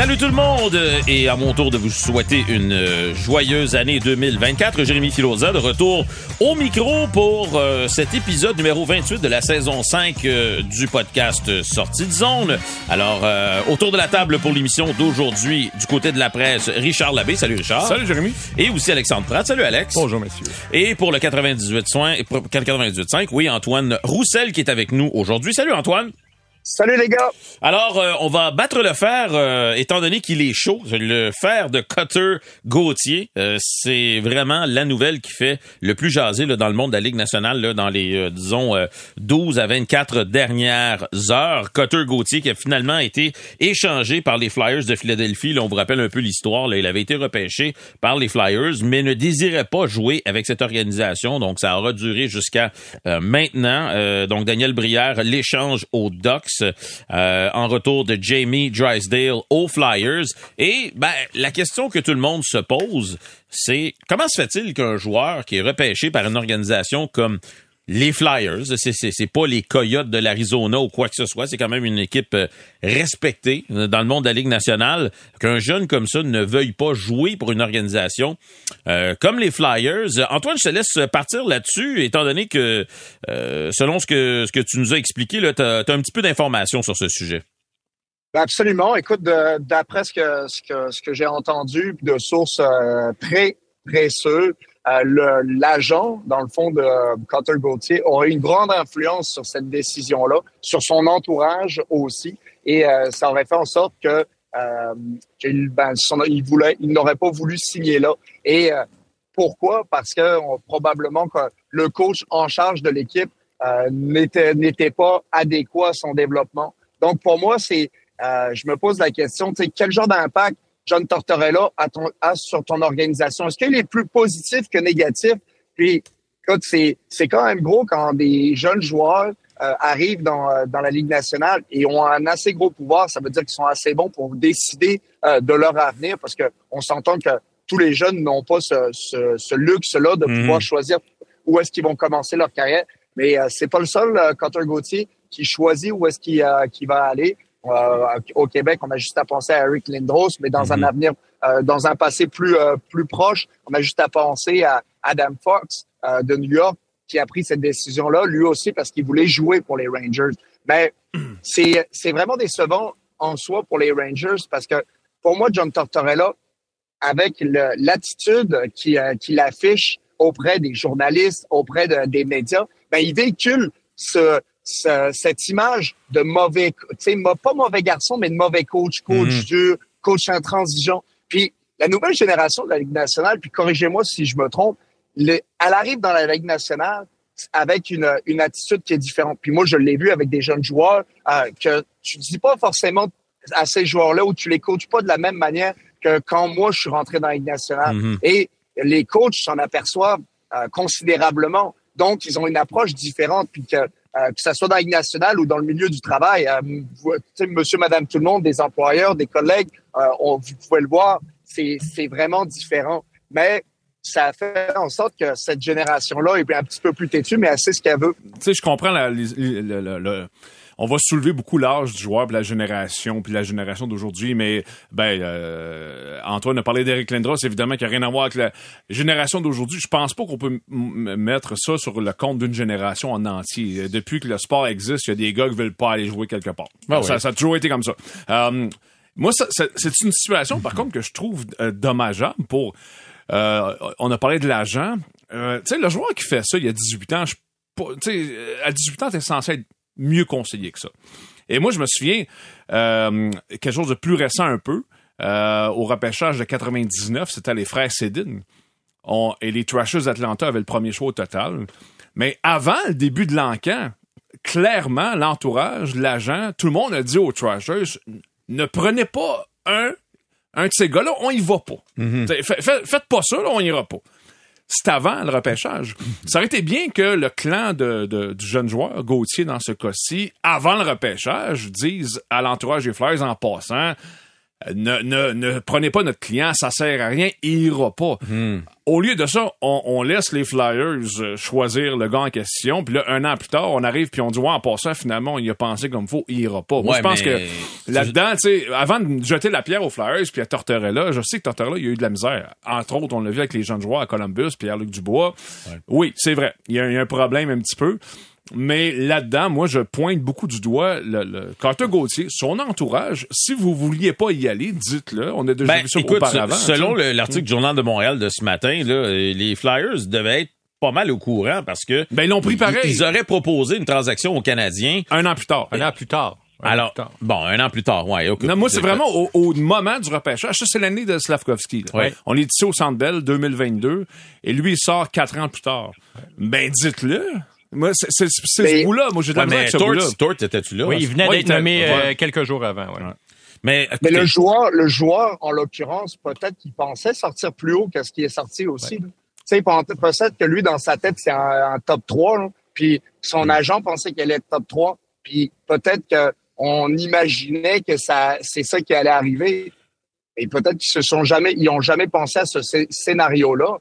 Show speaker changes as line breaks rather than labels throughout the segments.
Salut tout le monde et à mon tour de vous souhaiter une euh, joyeuse année 2024. Jérémy Filosa de retour au micro pour euh, cet épisode numéro 28 de la saison 5 euh, du podcast Sortie de zone. Alors autour de la table pour l'émission d'aujourd'hui du côté de la presse, Richard Labbé. Salut Richard.
Salut Jérémy.
Et aussi Alexandre Pratt. Salut Alex.
Bonjour messieurs.
Et pour le 98.5, 98.5, oui, Antoine Roussel qui est avec nous aujourd'hui. Salut Antoine.
Salut les gars.
Alors, euh, on va battre le fer, euh, étant donné qu'il est chaud. Le fer de Cutter Gauthier, euh, c'est vraiment la nouvelle qui fait le plus jaser là, dans le monde de la Ligue nationale là, dans les, disons, 12 à 24 dernières heures. Cutter Gauthier qui a finalement été échangé par les Flyers de Philadelphie. Là, on vous rappelle un peu l'histoire. Il avait été repêché par les Flyers, mais ne désirait pas jouer avec cette organisation. Donc, ça aura duré jusqu'à maintenant. donc, Daniel Brière l'échange au Ducks. Euh, en retour de Jamie Drysdale aux Flyers. Et ben, la question que tout le monde se pose, c'est comment se fait-il qu'un joueur qui est repêché par une organisation comme les Flyers, c'est, pas les Coyotes de l'Arizona ou quoi que ce soit, c'est quand même une équipe euh, respectée euh, dans le monde de la Ligue nationale, qu'un jeune comme ça ne veuille pas jouer pour une organisation euh, comme les Flyers. Antoine, je te laisse partir là-dessus, étant donné que, selon ce que, ce que tu nous as expliqué, tu as, un petit peu d'informations sur ce sujet.
Ben, absolument. Écoute, d'après ce que, ce que, ce que j'ai entendu de sources très précieuses, euh, l'agent, dans le fond, de Cutter Gauthier aurait une grande influence sur cette décision-là, sur son entourage aussi, et euh, ça aurait fait en sorte que euh, ben, il voulait, il n'aurait pas voulu signer là. Et pourquoi? Parce que probablement que le coach en charge de l'équipe n'était n'était pas adéquat à son développement. Donc pour moi, c'est, je me pose la question, quel genre d'impact John Tortorella à ton, sur ton organisation? Est-ce qu'il est plus positif que négatif? Puis, écoute, c'est, c'est quand même gros quand des jeunes joueurs euh, arrivent dans, euh, dans la Ligue nationale et ont un assez gros pouvoir. Ça veut dire qu'ils sont assez bons pour décider euh, de leur avenir parce que on s'entend que tous les jeunes n'ont pas ce, ce, ce luxe-là de pouvoir mhm. choisir où est-ce qu'ils vont commencer leur carrière. Mais c'est pas le seul, Quentin Gauthier, qui choisit où est-ce qu'il, qu'il va aller. Euh, au Québec, on a juste à penser à Eric Lindros, mais dans un mhm. avenir, euh, dans un passé plus euh, plus proche, on a juste à penser à Adam Fox de New York qui a pris cette décision-là, lui aussi parce qu'il voulait jouer pour les Rangers. Mais c'est c'est vraiment décevant en soi pour les Rangers parce que pour moi, John Tortorella, avec l'attitude qu'il affiche auprès des journalistes, auprès des médias, ben, il véhicule ce, cette image de mauvais, tu sais, pas mauvais garçon, mais de mauvais coach, coach mhm. dur, coach intransigeant. Puis la nouvelle génération de la Ligue nationale, puis corrigez-moi si je me trompe, elle arrive dans la Ligue nationale avec une, une attitude qui est différente. Puis moi, je l'ai vu avec des jeunes joueurs euh, que tu dis pas forcément à ces joueurs-là où tu les coaches pas de la même manière que quand moi, je suis rentré dans la Ligue nationale. Mhm. Et les coachs s'en aperçoivent euh, considérablement. Donc, ils ont une approche différente. Puis que euh, que ce soit dans la nationale ou dans le milieu du travail. Euh, monsieur, madame, tout le monde, des employeurs, des collègues, euh, on, vous pouvez le voir, c'est vraiment différent. Mais ça fait en sorte que cette génération-là est un petit peu plus têtue, mais elle sait ce qu'elle veut.
Tu sais, je comprends la, le on va soulever beaucoup l'âge du joueur, puis la génération, puis la génération d'aujourd'hui. Mais ben, euh, Antoine a parlé d'Eric Lindros, évidemment, qui n'a rien à voir avec la génération d'aujourd'hui. Je pense pas qu'on peut mettre ça sur le compte d'une génération en entier. Depuis que le sport existe, il y a des gars qui veulent pas aller jouer quelque part. Ben ça, a toujours été comme ça. Euh, moi, c'est une situation, par contre, que je trouve euh, dommageable pour. Euh, on a parlé de l'agent. tu sais, le joueur qui fait ça il y a 18 ans, je, sais, à 18 ans, t'es censé être mieux conseillé que ça. Et moi, je me souviens, euh, quelque chose de plus récent un peu, euh, au repêchage de 99, c'était les frères Sedin. et les Trashers d'Atlanta avaient le premier choix au total. Mais avant le début de l'encan, clairement, l'entourage, l'agent, tout le monde a dit aux Trashers, ne prenez pas un, un de ces gars-là, on y va pas. Mm-hmm. faites pas ça, là, on ira pas c'est avant le repêchage. Ça aurait été bien que le clan de, du jeune joueur, Gauthier dans ce cas-ci, avant le repêchage, dise à l'entourage des Flyers en passant, ne, ne, ne prenez pas notre client, ça sert à rien, il ira pas.
Hmm.
Au lieu de ça, on, on laisse les Flyers euh, choisir le gars en question, puis là, un an plus tard, on arrive puis on dit, ouais, en passant, finalement, il a pensé comme faut, il ira pas. Moi, je pense que là-dedans, tu sais, avant de jeter la pierre aux Flyers puis à Tortorella, je sais que Tortorella, il y a eu de la misère. Entre autres, on l'a vu avec les jeunes joueurs à Columbus, Pierre-Luc Dubois. Oui, c'est vrai, il y, a, il y a un problème un petit peu. Mais là-dedans, moi, je pointe beaucoup du doigt le, le Carter Gauthier, son entourage. Si vous vouliez pas y aller, dites-le. On a déjà
Ben,
vu ça
écoute,
auparavant.
se- selon l'article du Journal de Montréal de ce matin, là, les Flyers devaient être pas mal au courant parce que
Ben, ils l'ont pris pareil.
ils, ils auraient proposé une transaction aux Canadiens.
Un an plus tard.
Un an plus tard. Un
Alors, bon, un an plus tard, ouais. ok.
Non, moi, c'est vraiment au, au moment du repêchage. Ça, c'est l'année de Slavkovski.
Ouais.
On est ici au Centre Bell, 2022, et lui, il sort quatre ans plus tard. Ben, dites-le. Moi, c'est c'est- c'est
Mais-
ce bout-là. Moi, j'ai de la
Ouais, mais Tort. Tort, étais-tu là?
Oui, il venait d'être nommé euh,
ouais.
quelques jours avant. ouais.
Mais,
Mais
écoutez,
le joueur, le joueur, en l'occurrence, peut-être qu'il pensait sortir plus haut que ce qui est sorti aussi. là. Tu sais, il pensait- peut-être que lui, dans sa tête, c'est un, un top 3. là. Puis son
Mm.
agent pensait qu'elle était top 3. Puis peut-être qu'on imaginait que ça, c'est ça qui allait arriver. Et peut-être qu'ils se sont jamais, ils ont jamais pensé à ce scé- scénario-là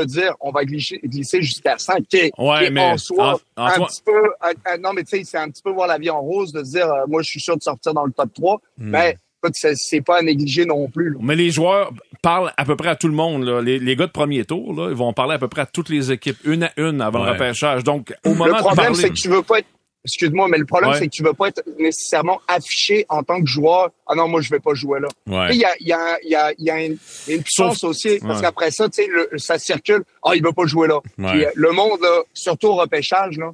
de dire on va glisser, glisser jusqu'à 5, qui est,
Ouais,
qui est
mais
en soi
en- en
un
soi-
petit peu, un- un- non mais tu sais, c'est un petit peu voir la vie en rose de se dire euh, moi je suis sûr de sortir dans le top 3, mais écoute, c'est- c'est pas à négliger non plus. là.
Mais les joueurs parlent à peu près à tout le monde. Là. Les, les gars de premier tour, là, ils vont parler à peu près à toutes les équipes, une à une, avant
Ouais.
le repêchage. Donc, au moment
Le
de
problème,
parler...
c'est que tu veux pas être. Excuse-moi, mais le problème,
Ouais.
c'est que tu veux pas être nécessairement affiché en tant que joueur. Ah non, moi, je vais pas jouer là.
Ouais.
Il y a, y, a, y, a, y a une, une puissance aussi, parce
Ouais.
qu'après ça, tu sais, le- ça circule. Ah, il veut pas jouer là.
Ouais.
Puis, euh, le monde, là, surtout au repêchage, là,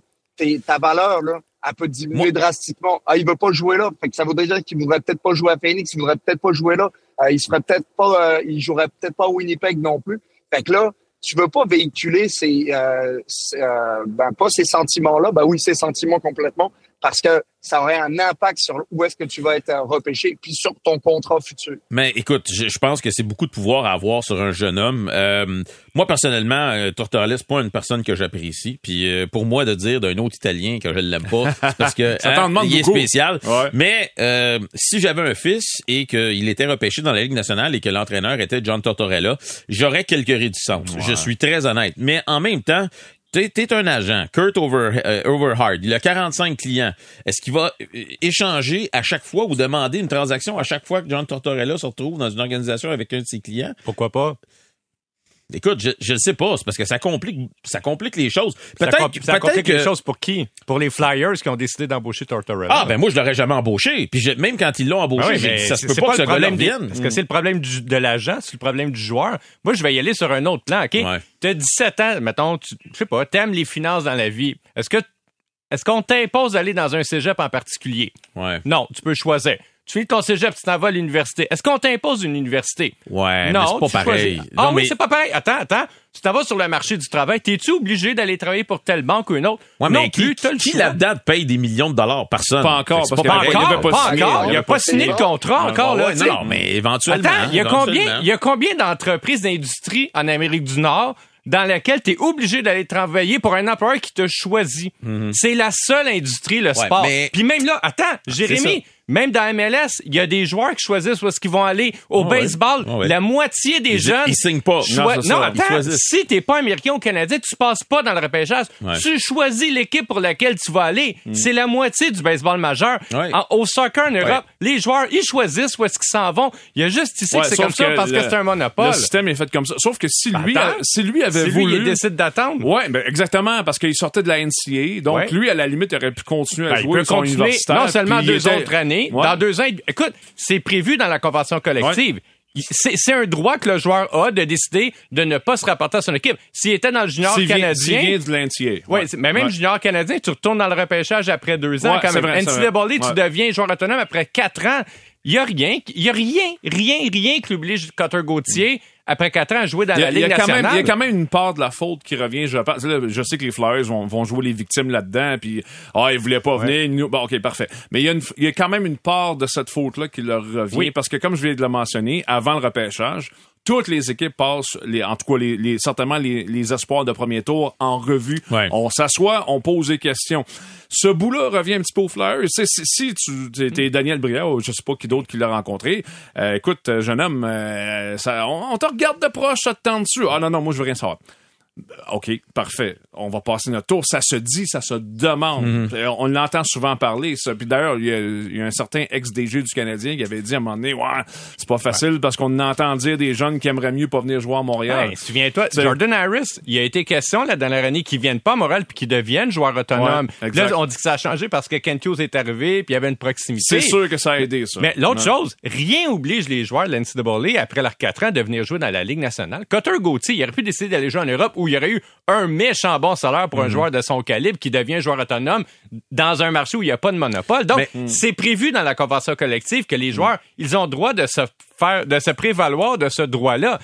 ta valeur, là, elle peut diminuer
Moi-
drastiquement. Ah, il veut pas jouer là. Fait que ça voudrait dire qu'il voudrait peut-être pas jouer à Phoenix, il voudrait peut-être pas jouer là. Euh, il serait peut-être pas, euh, il jouerait peut-être pas à Winnipeg non plus. Fait que là, tu veux pas véhiculer ces, euh, euh, ben, pas ces sentiments-là. Ben oui, ces sentiments complètement, parce que ça aurait un impact sur où est-ce que tu vas être euh, repêché, puis sur ton contrat futur.
Mais écoute, je, je pense que c'est beaucoup de pouvoir à avoir sur un jeune homme. Euh, moi, personnellement, euh, Tortorella, c'est pas une personne que j'apprécie. Puis euh, pour moi, de dire d'un autre Italien que je l'aime pas, c'est parce que
Ça t'en demande
il est
beaucoup.
spécial.
Ouais.
Mais euh, si j'avais un fils et qu'il était repêché dans la Ligue nationale et que l'entraîneur était John Tortorella, j'aurais quelques réticences. Je suis très honnête. Mais en même temps, T'es, t'es un agent, Kurt euh, Overhard, il a 45 clients. Est-ce qu'il va euh, échanger à chaque fois ou demander une transaction à chaque fois que John Tortorella se retrouve dans une organisation avec un de ses clients?
Pourquoi pas?
Écoute, je, le sais pas, c'est parce que ça complique, ça complique les choses.
Ça,
Peut-être,
compl- ça complique
que,
les choses pour qui? Pour les Flyers qui ont décidé d'embaucher Tortorella.
ah, ben moi, je l'aurais jamais embauché. Puis je- même quand ils l'ont embauché,
Ah oui,
j'ai
mais
dit, ça se peut pas que ce
le
gars-là
problème
revienne.
Est-ce que c'est le problème du- de l'agent, c'est le problème du joueur? Moi, je vais y aller sur un autre plan, OK?
Ouais.
Tu as 17 ans, mettons, tu, je sais pas, t'aimes les finances dans la vie. Est-ce que est-ce qu'on t'impose d'aller dans un cégep en particulier?
Ouais.
Non, tu peux choisir. Tu finis ton cégep, tu t'en vas à l'université. Est-ce qu'on t'impose une université?
Ouais,
non,
mais c'est pas pareil.
Ah
Non,
oui,
mais-
c'est pas pareil. Attends, attends. Tu t'en vas sur le marché du travail. T'es-tu obligé d'aller travailler pour telle banque ou une autre?
Ouais,
non
mais
plus,
qui,
t'as le
qui
choix.
là-dedans te paye des millions de dollars? Personne.
Pas encore, parce
Pas encore,
pas
encore.
Il
Il a
avait
pas
pas
signé le contrat encore,
Ah,
là.
ouais,
tu sais.
non, non, mais éventuellement.
Attends, il y a combien,
éventuellement.
il y a combien d'entreprises d'industrie en Amérique du Nord dans laquelle tu es obligé d'aller travailler pour un employeur qui te choisit? C'est la seule industrie, le sport.
Mhm. mais-
Puis même là, attends, Jérémy, même dans MLS, il y a des joueurs qui choisissent où est-ce qu'ils vont aller. Au
ouais.
baseball,
Ah
la moitié des
Ils-
jeunes...
ils signent pas. Non, ça.
Attends, si t'es pas américain ou canadien, tu passes pas dans le repêchage.
Ouais.
Tu choisis l'équipe pour laquelle tu vas aller. C'est la moitié du baseball majeur.
Ouais.
En- au soccer en Europe, les joueurs, ils choisissent où est-ce qu'ils s'en vont. Il y a juste ici que c'est comme ça parce que c'est un monopole.
Le système est fait comme ça. Sauf que si lui,
Attends.
a- si lui avait
lui,
voulu...
il décide d'attendre.
Ouais, ben exactement, parce qu'il sortait de la NCA. Donc, lui, à la limite, il aurait pu continuer à
Ben, il
jouer
peut
son
continuer
universitaire.
non seulement deux autres années,
Ouais.
dans deux ans. il- Écoute, c'est prévu dans la convention collective. C'est un droit que le joueur a de décider de ne pas se rapporter à son équipe. S'il était dans le junior canadien,
vient de l'NCA.
Ouais, mais même
Ouais.
junior canadien, tu retournes dans le repêchage après deux ans quand
c'est
même.
vrai,
NCAA, tu deviens joueur autonome après quatre ans. Il y a rien, il y a rien, rien, rien qui oblige Cutter Gauthier après quatre ans à jouer dans la
a, il y
Ligue
a quand même,
nationale.
il y a quand même une part de la faute qui revient, je pense. Là, je sais que les Flyers vont, vont jouer les victimes là-dedans, puis ah, ils voulaient pas venir. nous- Bon, ok, parfait. Mais il y, a une, il y a quand même une part de cette faute-là qui leur revient,
Oui.
parce que comme je viens de le mentionner, avant le repêchage, toutes les équipes passent, les, en tout cas, les, les certainement les, les espoirs de premier tour en revue.
Ouais.
On s'assoit, on pose des questions. Ce bout-là revient un petit peu aux Flyers. Si, tu t'es- t'es Daniel Brière ou je sais pas qui d'autre qui l'a rencontré, euh, écoute, euh, jeune homme, euh, ça, on, on te regarde de proche, ça te tente dessus. Ah non, non, moi je veux rien savoir. OK, parfait. On va passer notre tour. Ça se dit, ça se demande.
Mhm.
On l'entend souvent parler. Ça. Puis d'ailleurs, il y, a, il y a un certain ex-DG du Canadien qui avait dit à un moment donné, ouais, c'est pas facile parce qu'on entend dire des jeunes qui aimeraient mieux pas venir jouer à Montréal.
Ouais, souviens-toi, Jordan Harris, il a été question la dernière année qu'il vienne pas à Montréal puis qu'il devienne joueur autonome.
Ouais, exact.
là, on dit que ça a changé parce que Kent Hughes est arrivé puis il y avait une proximité.
C'est sûr que ça a aidé, ça.
Mais l'autre chose, rien oblige les joueurs de l'NCAA après leurs quatre ans de venir jouer dans la Ligue nationale. Cotter Gauthier, il aurait pu décider d'aller jouer en Europe où il y aurait eu un méchant bon salaire pour un joueur de son calibre qui devient joueur autonome dans un marché où il n'y a pas de monopole. Donc, c'est prévu dans la convention collective que les joueurs, ils ont le droit de se faire, de se prévaloir de ce droit-là.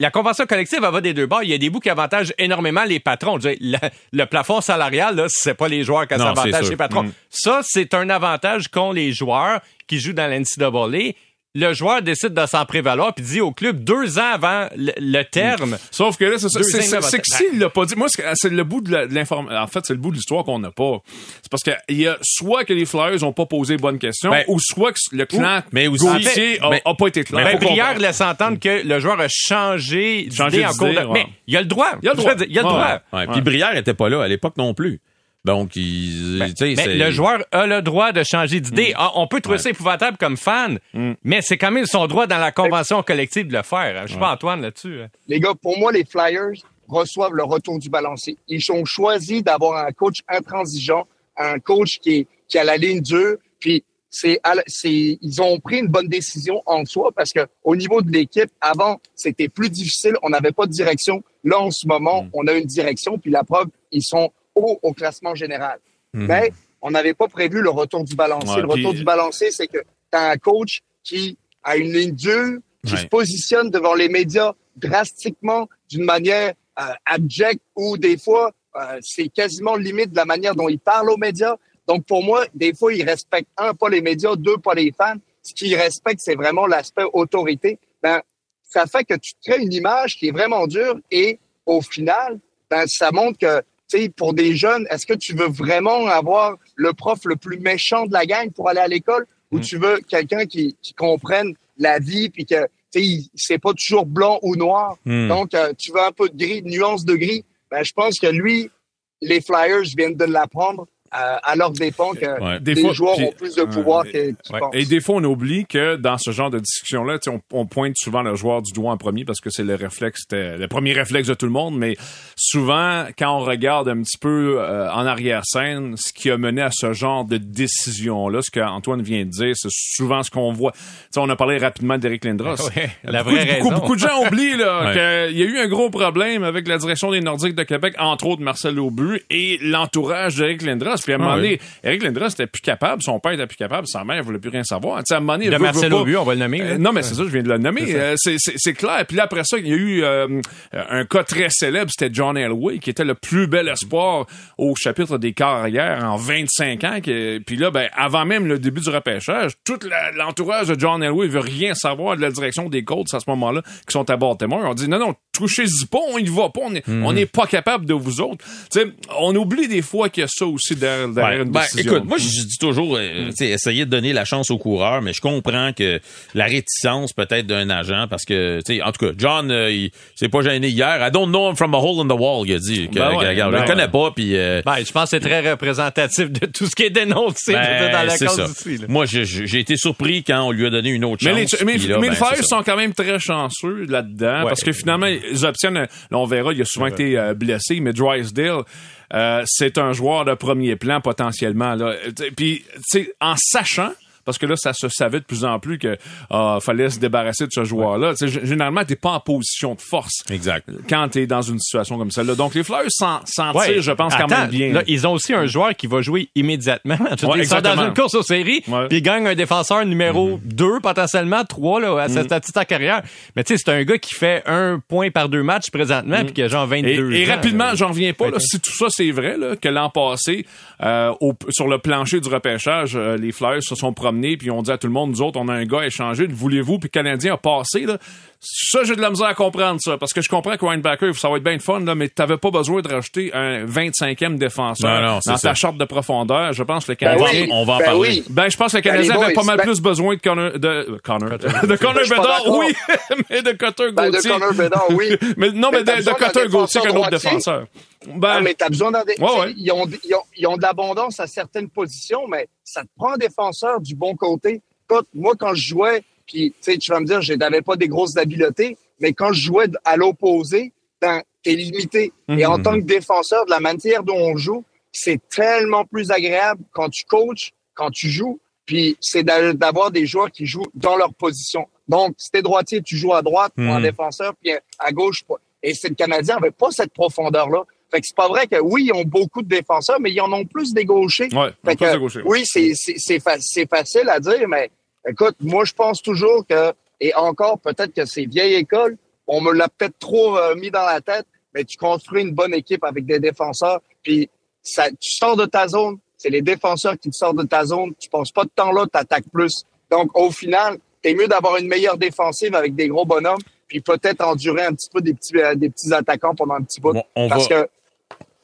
La convention collective elle va des deux bords. Il y a des bouts qui avantagent énormément les patrons. Dire, le, le plafond salarial, là, c'est pas les joueurs qui avantagent les patrons.
Mm.
Ça, c'est un avantage qu'ont les joueurs qui jouent dans l'NCAA. Le joueur décide de s'en prévaloir puis dit au club deux ans avant le, le terme.
Sauf que là, c'est ça. C'est- C'est
avantage.
c'est que s'il l'a pas dit. Moi, c'est c'est le bout de la- de l'information. En fait, c'est le bout de l'histoire qu'on n'a pas. C'est parce que il y a soit que les Flyers ont pas posé les bonnes questions,
Ben,
ou soit que le clan
mais aussi-
Gauthier a,
mais-
a pas été clair.
mais
Ben, Brière laisse entendre que le joueur a changé
Changé
d'idée en cours de...
ouais.
Mais il a le droit.
Il a le droit.
Il a le droit.
Puis Brière était pas là à l'époque non plus. Donc, il,
Mais
c'est-
le joueur a le droit de changer d'idée. Ah, On peut trouver ça épouvantable comme fan, mais c'est quand même son droit dans la convention collective de le faire. Je suis pas Antoine là-dessus. hein.
Les gars, pour moi, les Flyers reçoivent le retour du balancier. Ils ont choisi d'avoir un coach intransigeant, un coach qui est qui a la ligne dure, puis c'est ils ont pris une bonne décision en soi parce que au niveau de l'équipe avant c'était plus difficile, on n'avait pas de direction. Là en ce moment,
Mm.
on a une direction puis la preuve ils sont au classement général. Mais on n'avait pas prévu le retour du balancier.
Ouais,
le retour
puis-
du balancier, c'est que tu as un coach qui a une ligne dure, qui
Ouais.
se positionne devant les médias drastiquement d'une manière euh, abjecte ou des fois, euh, c'est quasiment limite de la manière dont il parle aux médias. Donc, pour moi, des fois, il respecte, un, pas les médias, deux, pas les fans. Ce qu'il respecte, c'est vraiment l'aspect autorité. Ben, ça fait que tu crées une image qui est vraiment dure et au final, ben, ça montre que, sais, pour des jeunes, est-ce que tu veux vraiment avoir le prof le plus méchant de la gang pour aller à l'école? Ou tu veux quelqu'un qui, qui comprenne la vie puis que, tu sais, il- c'est pas toujours blanc ou noir?
Hmm.
Donc, euh, tu veux un peu de gris, de nuance de gris? Ben, je pense que lui, les Flyers viennent de l'apprendre à leur dépens que
Ouais.
Des
les
fois,
joueurs ont plus de pouvoir que- qu'ils
Ouais.
pensent.
Et des fois, on oublie que dans ce genre de discussion-là, tu sais, on, on pointe souvent le joueur du doigt en premier parce que c'est le réflexe, le premier réflexe de tout le monde. Mais souvent, quand on regarde un petit peu euh, en arrière-scène, ce qui a mené à ce genre de décision-là, ce qu'Antoine vient de dire, c'est souvent ce qu'on voit. Tu sais, on a parlé rapidement d'Eric Lindros.
Ouais, la
beaucoup,
vraie
beaucoup,
raison.
beaucoup de gens oublient qu'il y a eu un gros problème avec la direction des Nordiques de Québec, entre autres Marcel Aubu et l'entourage d'Eric Lindros. Puis à un moment
Ah oui.
donné, Eric Lindros était plus capable, son père était plus capable, sa mère voulait plus rien savoir. Tu sais, à un moment donné,
De on va le nommer.
Euh,
là.
non, mais c'est ça, je viens de le nommer. Euh, C'est c'est clair. Puis là, après ça, il y a eu euh, un cas très célèbre, c'était John Elway, qui était le plus bel espoir au chapitre des carrières en 25 ans. qui- Puis là, ben, avant même le début du repêchage, tout l'entourage de John Elway veut rien savoir de la direction des Colts à ce moment-là, qui sont à Baltimore. On dit, non, non, touchez-y pas, on y va pas, on on n'est pas capable de vous autres. On oublie des fois qu'il y a ça aussi derrière, derrière
Ouais.
une
Ben,
décision.
écoute, moi, je dis toujours, euh, tu sais, essayer de donner la chance aux coureurs, mais je comprends que la réticence peut-être d'un agent, parce que, tu sais, en tout cas, John, euh, il s'est pas gêné hier. I don't know him from a hole in the wall, il a dit. Que,
Ben ouais,
regarde,
ben
je le connais pas, puis... euh,
Ben, je pense que c'est très représentatif de tout ce qui est dénoncé
ben,
dans la
c'est
cause
ça.
ici. là.
Moi, j'ai- été surpris quand on lui a donné une autre
Mais
chance.
les, mais,
puis là,
mais
ben,
les
c'est ça.
sont quand même très chanceux là-dedans
Ouais.
parce que finalement, ils obtiennent, là, on verra, il a souvent été euh, blessé, mais Drysdale, c'est un joueur de premier plan potentiellement. Là. Euh, Puis, en sachant, parce que là, ça se savait de plus en plus que ah, fallait se débarrasser de ce joueur-là. G- Généralement, t'es pas en position de force
Exact.
quand t'es dans une situation comme celle-là. Donc, les Flyers s'en
Ouais.
tirent, je pense, quand même bien.
là, ils ont aussi un joueur qui va jouer immédiatement.
Ouais,
ils sont dans une course aux séries,
Ouais.
puis ils gagnent un défenseur numéro 2, potentiellement 3 là, à cette petite carrière. Mais tu sais, c'est un gars qui fait un point par deux matchs présentement, puis qui a genre 22
Et, et
ans,
rapidement, j'en reviens pas. Là,
Ouais.
si tout ça c'est vrai, là, que l'an passé, euh, au- sur le plancher du repêchage, euh, les Flyers se sont promenés promené, puis on dit à tout le monde, nous autres, on a un gars échangé, voulez-vous, puis le Canadien a passé, là. Ça, j'ai de la misère à comprendre ça, parce que je comprends que Ryan Backer, ça va être bien de fun, là, mais t'avais pas besoin de rajouter un 25e défenseur
Non, non, c'est
dans
ça.
ta charte de profondeur. Je pense que le
Ben
Canadien...
oui,
on va en
ben
parler.
oui.
Ben, je pense que le
Ben,
Canadien avait pas mal
ben-
plus besoin de Connor, de, Connor, de Bedard, oui, mais de Cutter
Ben, de
Gauthier.
Connor Bedard, oui.
mais non, mais, de, de Cutter Gauthier qu'un autre
droitier.
défenseur. Ben,
Ah, mais t'as besoin d'un
Ouais, ouais.
Ils, ont, ils, ont, ils ont de l'abondance à certaines positions, mais ça te prend un défenseur du bon côté. Écoute, moi, quand je jouais, puis tu vas me dire, je n'avais pas des grosses habiletés, mais quand je jouais à l'opposé, t'es limité. Et en
Mhm.
tant que défenseur, de la manière dont on joue, c'est tellement plus agréable quand tu coaches, quand tu joues, puis c'est d'a- d'avoir des joueurs qui jouent dans leur position. Donc, si t'es droitier, tu joues à droite pour un
Mhm.
défenseur, puis à gauche. Et c'est le Canadien avait pas cette profondeur-là. Fait que c'est pas vrai que oui, ils ont beaucoup de défenseurs, mais ils en ont plus des gauchers.
ouais,
Fait que,
de gaucher.
oui, c'est c'est c'est fa- c'est facile à dire, mais écoute, moi je pense toujours que et encore peut-être que c'est vieille école, on me l'a peut-être trop euh, mis dans la tête, mais tu construis une bonne équipe avec des défenseurs, puis ça, tu sors de ta zone, c'est les défenseurs qui te sortent de ta zone, tu passes pas de temps là, tu attaques plus. Donc au final, t'es mieux d'avoir une meilleure défensive avec des gros bonhommes, puis peut-être endurer un petit peu des petits euh, des petits attaquants pendant un petit bout,
Bon, on
parce
va-
que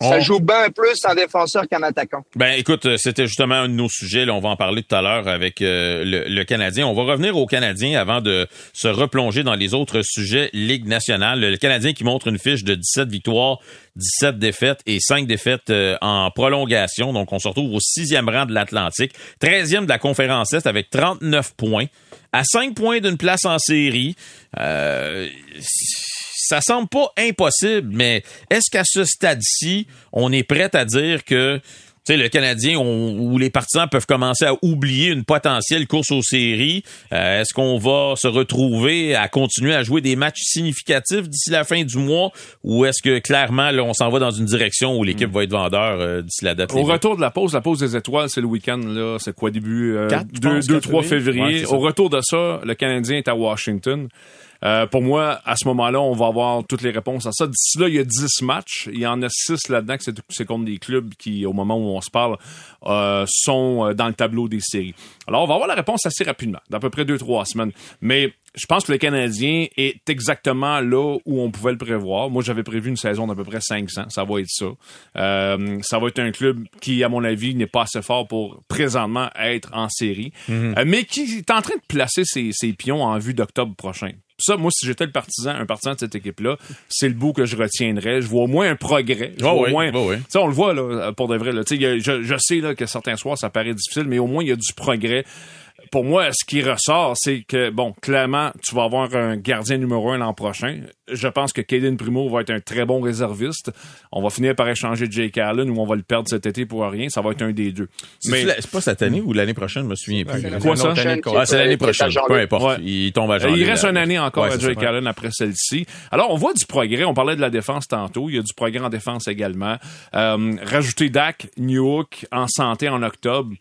ça joue bien plus en défenseur qu'en attaquant.
Ben écoute, euh, c'était justement un de nos sujets. Là, on va en parler tout à l'heure avec euh, le, le Canadien. On va revenir au Canadien avant de se replonger dans les autres sujets Ligue nationale. Le Canadien qui montre une fiche de 17 victoires, 17 défaites et 5 défaites euh, en prolongation. Donc on se retrouve au sixième rang de l'Atlantique, 13e de la conférence Est avec 39 points, à 5 points d'une place en série. Euh, ça semble pas impossible, mais est-ce qu'à ce stade-ci, on est prêt à dire que tu sais, le Canadien ou les partisans peuvent commencer à oublier une potentielle course aux séries? Euh, Est-ce qu'on va se retrouver à continuer à jouer des matchs significatifs d'ici la fin du mois? Ou est-ce que clairement là, on s'en va dans une direction où l'équipe va être vendeur euh, d'ici la date
Au retour de la pause, la pause des étoiles, c'est le week-end, là. C'est quoi, début, euh,
Quatre, je
2,
pense,
2
quatre
3
février. Ouais.
Au retour de ça, le Canadien est à Washington. Euh, pour moi, à ce moment-là, on va avoir toutes les réponses à ça. D'ici là, il y a 10 matchs. Il y en a 6 là-dedans que c'est- contre des clubs qui, au moment où on se parle, euh, sont euh, dans le tableau des séries. Alors, on va avoir la réponse assez rapidement, d'à peu près 2-3 semaines. Mais je pense que le Canadien est exactement là où on pouvait le prévoir. Moi, j'avais prévu une saison d'à peu près 500. Ça va être ça. Euh, ça va être un club qui, à mon avis, n'est pas assez fort pour présentement être en série, Euh, mais qui est en train de placer ses, ses pions en vue d'octobre prochain. Ça, moi, si j'étais le partisan, un partisan de cette équipe-là, c'est le bout que je retiendrais. Je vois au moins un progrès. Je
Ah
vois
oui,
au moins,
ah oui.
on le voit là, pour de vrai. Là. Je, je sais là, que certains soirs, ça paraît difficile, mais au moins, il y a du progrès. Pour moi, ce qui ressort, c'est que, bon, clairement, tu vas avoir un gardien numéro un l'an prochain. Je pense que Caden Primo va être un très bon réserviste. On va finir par échanger Jake Allen ou on va le perdre cet été pour rien. Ça va être un des deux.
La- C'est pas cette année ou l'année prochaine, je me souviens plus.
Quoi, ça?
Ah, c'est l'année prochaine. Peu importe.
Ouais.
Il tombe à janvier.
Il reste une année encore
Ouais,
à Jake. Allen après celle-ci. Alors, on voit du progrès. On parlait de la défense tantôt. Il y a du progrès en défense également. Euh, rajouter Dak, Newhook en santé en octobre.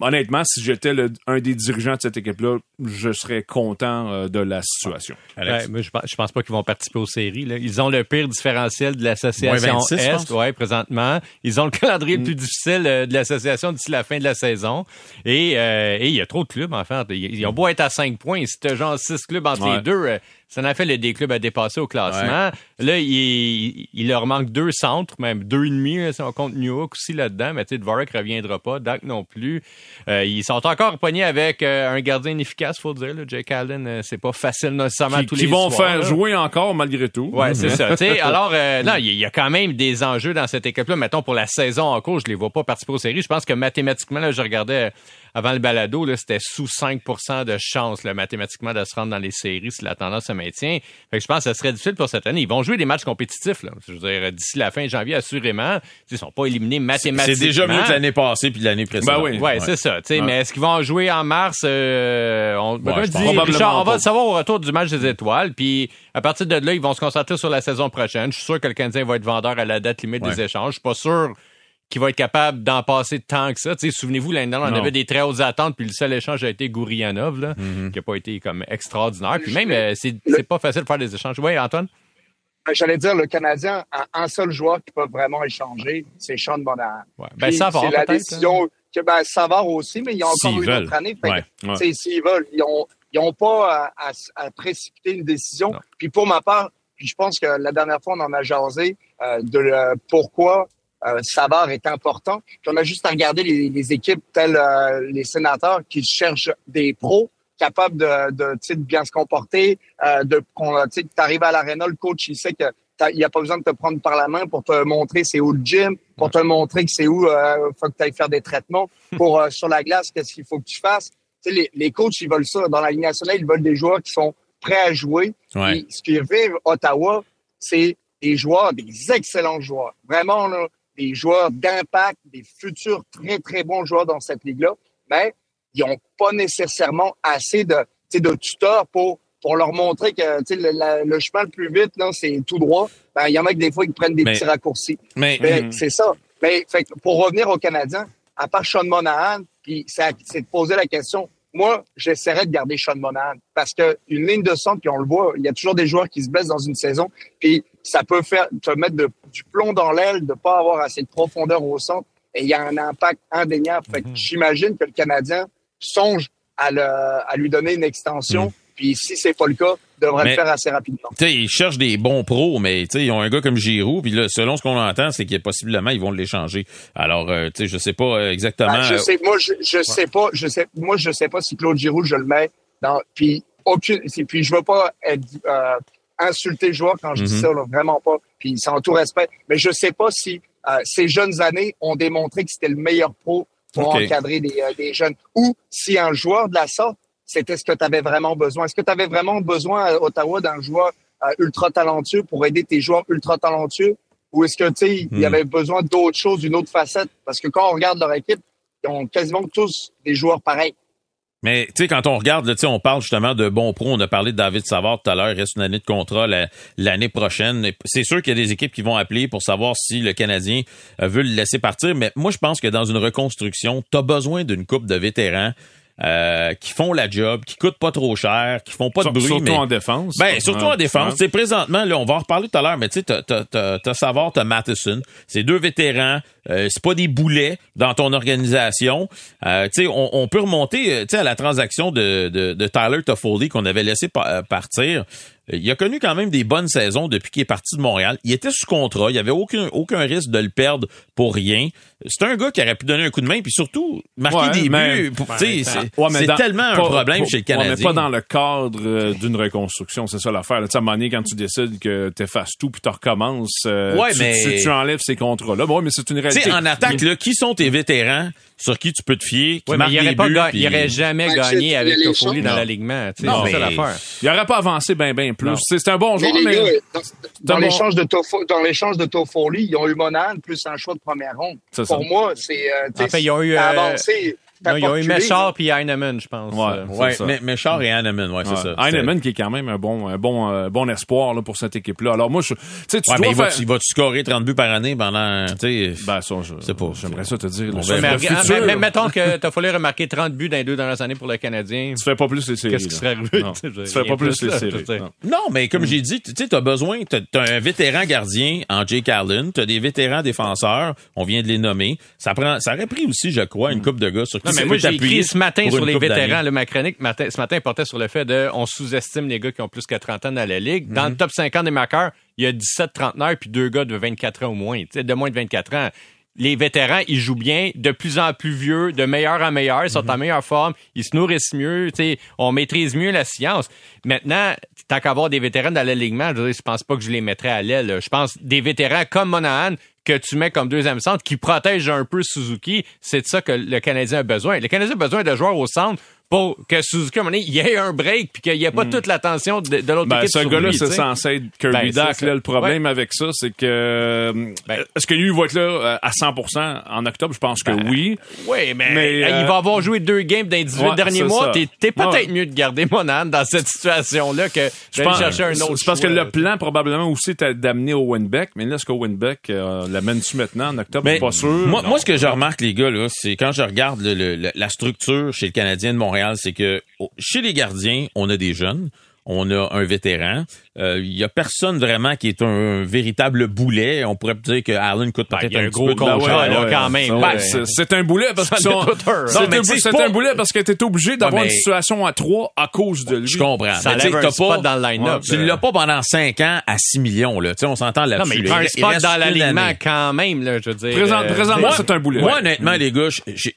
Honnêtement, si j'étais un des dirigeants de cette équipe-là, je serais content euh, de la situation.
Alex?
Ouais, moi, je pense, je pense pas qu'ils vont participer aux séries. Là. Ils ont le pire différentiel de l'association
Moins 26, je
Est, ouais, présentement. Ils ont le calendrier le plus difficile euh, de l'association d'ici la fin de la saison. Et euh, et il y a trop de clubs, en fait. Ils, ont beau être à 5 points. Si t'as genre 6 clubs entre
Ouais.
les deux, euh, ça en a fait le, des clubs à dépasser au classement. Là, il, il leur manque deux centres, même deux et demi, là, si on compte New York aussi là-dedans. Mais tu sais, Dvorak reviendra pas, Dak non plus. Euh, ils sont encore poignés avec euh, un gardien inefficace, faut dire. Là. Jake Allen, euh, c'est pas facile nécessairement
Qui,
tous
qui
les
vont
soirs,
faire
là.
jouer encore malgré tout.
Ouais, c'est ça. Tu sais, alors, euh, non, il y, a quand même des enjeux dans cette équipe-là. Mettons, pour la saison en cours, je les vois pas participer aux séries. Je pense que mathématiquement, là, je regardais avant le balado, c'était sous 5% de chance, là, mathématiquement, de se rendre dans les séries si la tendance se maintient. Fait que je pense que ça serait difficile pour cette année. Ils vont jouer des matchs compétitifs, là. Je veux dire, d'ici la fin janvier, assurément. Ils sont pas éliminés mathématiquement.
C'est déjà mieux que l'année passée puis l'année précédente.
Ben oui.
Ouais, c'est ça.
Ouais.
Mais est-ce qu'ils vont jouer en mars? Euh, on, ben,
Ouais,
comme
je
dit,
pense.
Probablement
Richard, on va le savoir au retour du match des étoiles. Puis à partir de là, ils vont se concentrer sur la saison prochaine. Je suis sûr que le Canadien va être vendeur à la date limite des échanges. Je suis pas sûr qu'il va être capable d'en passer tant que ça. Tu sais, Souvenez-vous, l'année dernière, on
Non.
avait des très hautes attentes, puis le seul échange a été Gourianov, là,
Mm-hmm.
qui a pas été comme extraordinaire. Puis même, euh, c'est pas facile de faire des échanges. Oui, Antoine?
Ben, J'allais dire, le Canadien a un seul joueur qui peut vraiment échanger, c'est Sean Monahan.
Ouais. Ben,
Puis
ça va,
C'est la décision que ben, Savard aussi, mais il y a encore
S'ils
une
veulent.
autre année. Que,
Ouais.
Ouais.
tu sais, S'ils veulent, ils ont, ils ont pas à, à- à précipiter une décision.
Non.
Puis pour ma part, puis je pense que la dernière fois, on en a jasé euh, de le- pourquoi euh, Savard est important. Puis on a juste à regarder les, les équipes telles euh, les sénateurs qui cherchent des pros capables de, de, tu sais, de bien se comporter, euh, de qu'on tu arrives à l'aréna, le coach, il sait que il n'y a pas besoin de te prendre par la main pour te montrer c'est où le gym, pour te montrer que c'est où euh, faut que tu ailles faire des traitements, pour euh, sur la glace, qu'est-ce qu'il faut que tu fasses. Tu sais, les, les coachs, ils veulent ça. Dans la Ligue nationale, ils veulent des joueurs qui sont prêts à jouer.
Ouais.
Ce qui fait Ottawa, c'est des joueurs, des excellents joueurs. Vraiment, là, des joueurs d'impact, des futurs très, très bons joueurs dans cette ligue-là. Mais ils n'ont pas nécessairement assez de, tu sais, de tuteurs pour, pour leur montrer que tu sais, le, la- le chemin le plus vite, là, c'est tout droit. Ben, il y en a que des fois, ils prennent des
Mais-
petits raccourcis.
Mais,
Mais
Mhm.
c'est ça. Mais fait, pour revenir aux Canadiens, à part Sean Monahan, c'est de poser la question. Moi, j'essaierais de garder Sean Monahan parce que une ligne de centre, puis on le voit, il y a toujours des joueurs qui se blessent dans une saison, puis ça peut faire te mettre de- du plomb dans l'aile de pas avoir assez de profondeur au centre, et il y a un impact indéniable. Fait que j'imagine que le Canadien songe à, le, à lui donner une extension, puis si c'est pas le cas, devrait
Mais-
le faire assez rapidement.
ils cherchent des bons pros, mais ils ont un gars comme Giroud, puis là, selon ce qu'on entend, c'est que possiblement ils vont l'échanger. Alors, euh, tu sais, je sais pas euh, exactement.
Ben, je sais, moi, je, je sais pas, je sais, moi, je sais pas si Claude Giroud, je le mets dans, puis aucune, puis je veux pas être, euh, insulter le joueur quand je dis
Mhm.
ça, là, vraiment pas. Puis sans tout respect, mais je sais pas si euh, ces jeunes années ont démontré que c'était le meilleur pro pour encadrer des, euh, des jeunes, ou si un joueur de la sorte, c'était ce que tu avais vraiment besoin. Est-ce que tu avais vraiment besoin à Ottawa d'un joueur euh, ultra talentueux pour aider tes joueurs ultra talentueux? Ou est-ce que, tu sais, il y
Hmm.
avait besoin d'autre chose, d'une autre facette? Parce que quand on regarde leur équipe, ils ont quasiment tous des joueurs pareils.
Mais tu sais, quand on regarde, là, tu sais, on parle justement de bons pros. On a parlé de David Savard tout à l'heure. Il reste une année de contrat la- l'année prochaine. C'est sûr qu'il y a des équipes qui vont appeler pour savoir si le Canadien euh, veut le laisser partir. Mais moi, je pense que dans une reconstruction, tu as besoin d'une coupe de vétérans euh, qui font la job, qui coûtent pas trop cher, qui font pas de
Sur-
bruit.
surtout
mais...
en défense.
Ben, surtout en défense. Sais, présentement, là, on va en reparler tout à l'heure, mais tu sais, t'as, t'as, t'as, t'as Savard, t'as Matheson. C'est deux vétérans. Euh, c'est pas des boulets dans ton organisation. Euh, tu sais, on, on peut remonter, euh, tu sais, à la transaction de, de, de Tyler Toffoli qu'on avait laissé pa- euh, partir. Euh, Il a connu quand même des bonnes saisons depuis qu'il est parti de Montréal. Il était sous contrat. Il y avait aucun, aucun risque de le perdre pour rien. C'est un gars qui aurait pu donner un coup de main, puis surtout marquer
Ouais,
des
mais-
buts. Pour- c'est,
Ouais, mais
c'est
dans-
tellement un problème
pas-
chez le
ouais,
Canadien.
mais pas dans le cadre euh, d'une reconstruction, c'est ça l'affaire. là. Tu sais, à un moment donné, quand tu décides que tu effaces tout puis tu recommences, euh,
Ouais,
tu,
mais-
tu, tu enlèves ces contrats-là. Bon, mais c'est une
Tu
réalité.
sais, en attaque, là, qui sont tes vétérans sur qui tu peux te fier, qui
mais il aurait
des
pas
buts,
ga-
puis-
il aurait jamais
Ben,
gagné avec Toffoli dans l'alignement. C'est ça l'affaire.
Il aurait pas avancé bien, bien plus.
Non.
C'est un bon
Mais
joueur, mais...
dans l'échange de Toffoli, ils ont eu Monahan plus un choix de première ronde. Pour moi, c'est euh,
ils ont eu, euh,
avancé,
Non, ils
pas
ont eu Méchard puis Heinemann, je pense.
Ouais.
Euh,
Ouais, mais Méchard et Hanneman, ouais, c'est
Ouais.
ça.
Heinemann qui est quand même un bon, un bon, euh, bon espoir là, pour cette équipe-là. Alors moi, je, tu sais, tu
Ouais, mais
dois
il va,
faire...
il va scorer 30 buts par année pendant, tu sais.
Ben, ça, je,
C'est pas-
j'aimerais ça te dire.
Mais,
futur,
mais- mais mettons que t'as fallu remarquer 30 buts dans les deux dernières années pour le Canadien.
tu fais pas plus les séries.
Qu'est-ce qui serait arrivé?
Non.
Tu
fais pas plus les séries. Non.
Mais comme j'ai dit, tu sais, t'as besoin, t'as un vétéran gardien en Jake Allen, t'as des vétérans défenseurs, on vient de les nommer. Ça prend, ça aurait pris aussi, je crois, une coupe de gars sur qui
mais moi, j'ai écrit ce matin sur les vétérans. Le, ma chronique matin- ce matin portait sur le fait de on sous-estime les gars qui ont plus que 30 ans dans la ligue. Dans
Mhm.
le top 50 des marqueurs, il y a 17 trentenaires puis deux gars de 24 ans au moins, tu sais, de moins de 24 ans. Les vétérans, ils jouent bien, de plus en plus vieux, de meilleur en meilleur, ils sont
Mhm.
en meilleure forme, ils se nourrissent mieux, tu sais, on maîtrise mieux la science. Maintenant, tant qu'avoir des vétérans dans l'alignement, je, je pense pas que je les mettrais à l'aile. Je pense des vétérans comme Monahan que tu mets comme deuxième centre qui protège un peu Suzuki, c'est de ça que le Canadien a besoin. Le Canadien a besoin de joueurs au centre pour que Suzuki, à un moment donné, il y ait un break puis qu'il n'y ait pas toute l'attention de, de l'autre
Ben,
équipe
ce gars-là, c'est censé être Kirby
Ben.
Là, le problème avec ça, c'est que euh,
Ben-
est-ce que lui va être là euh, à 100% en octobre? Je pense que
Ben,
oui.
Oui, mais,
Mais,
hey,
euh,
il va avoir joué deux games dans les 18
ouais,
derniers mois. T'es, peut-être
Ouais.
mieux de garder Monahan dans cette situation-là que
Je
d'aller
pense-
chercher un autre
C'est parce que le plan, probablement, aussi, était d'amener Owen Beck. Mais là, est-ce qu'Owen Beck euh, l'amène-tu maintenant en octobre? Suis pas sûr.
Moi,
Non.
moi, ce que je remarque, les gars, là, c'est quand je regarde le- le- le- la structure chez le Canadien de Montréal, c'est que oh, chez les gardiens, on a des jeunes. on a un vétéran. Euh, Il y a personne vraiment qui est un, véritable boulet. On pourrait dire que Allen coûte
Ben,
peut-être un
gros
peu
contrat, quand même.
Ben,
Ouais.
c'est- c'est un boulet parce que c'est
Non, mais
un,
pas-
un boulet parce que t'es obligé d'avoir
mais-
une situation à 3 à cause de lui.
Je comprends.
Ça
Mais
un spot
pas-
dans le line-up.
Tu l'as pas pendant 5 ans à 6 millions. Là. Tu sais, on s'entend
Non,
là-dessus.
mais il
là.
prend un
Il
spot
reste
dans l'alignement
année.
quand même, là, je veux dire.
Présent-
euh,
présentement,
Moi,
c'est un boulet.
Moi, honnêtement, les gars,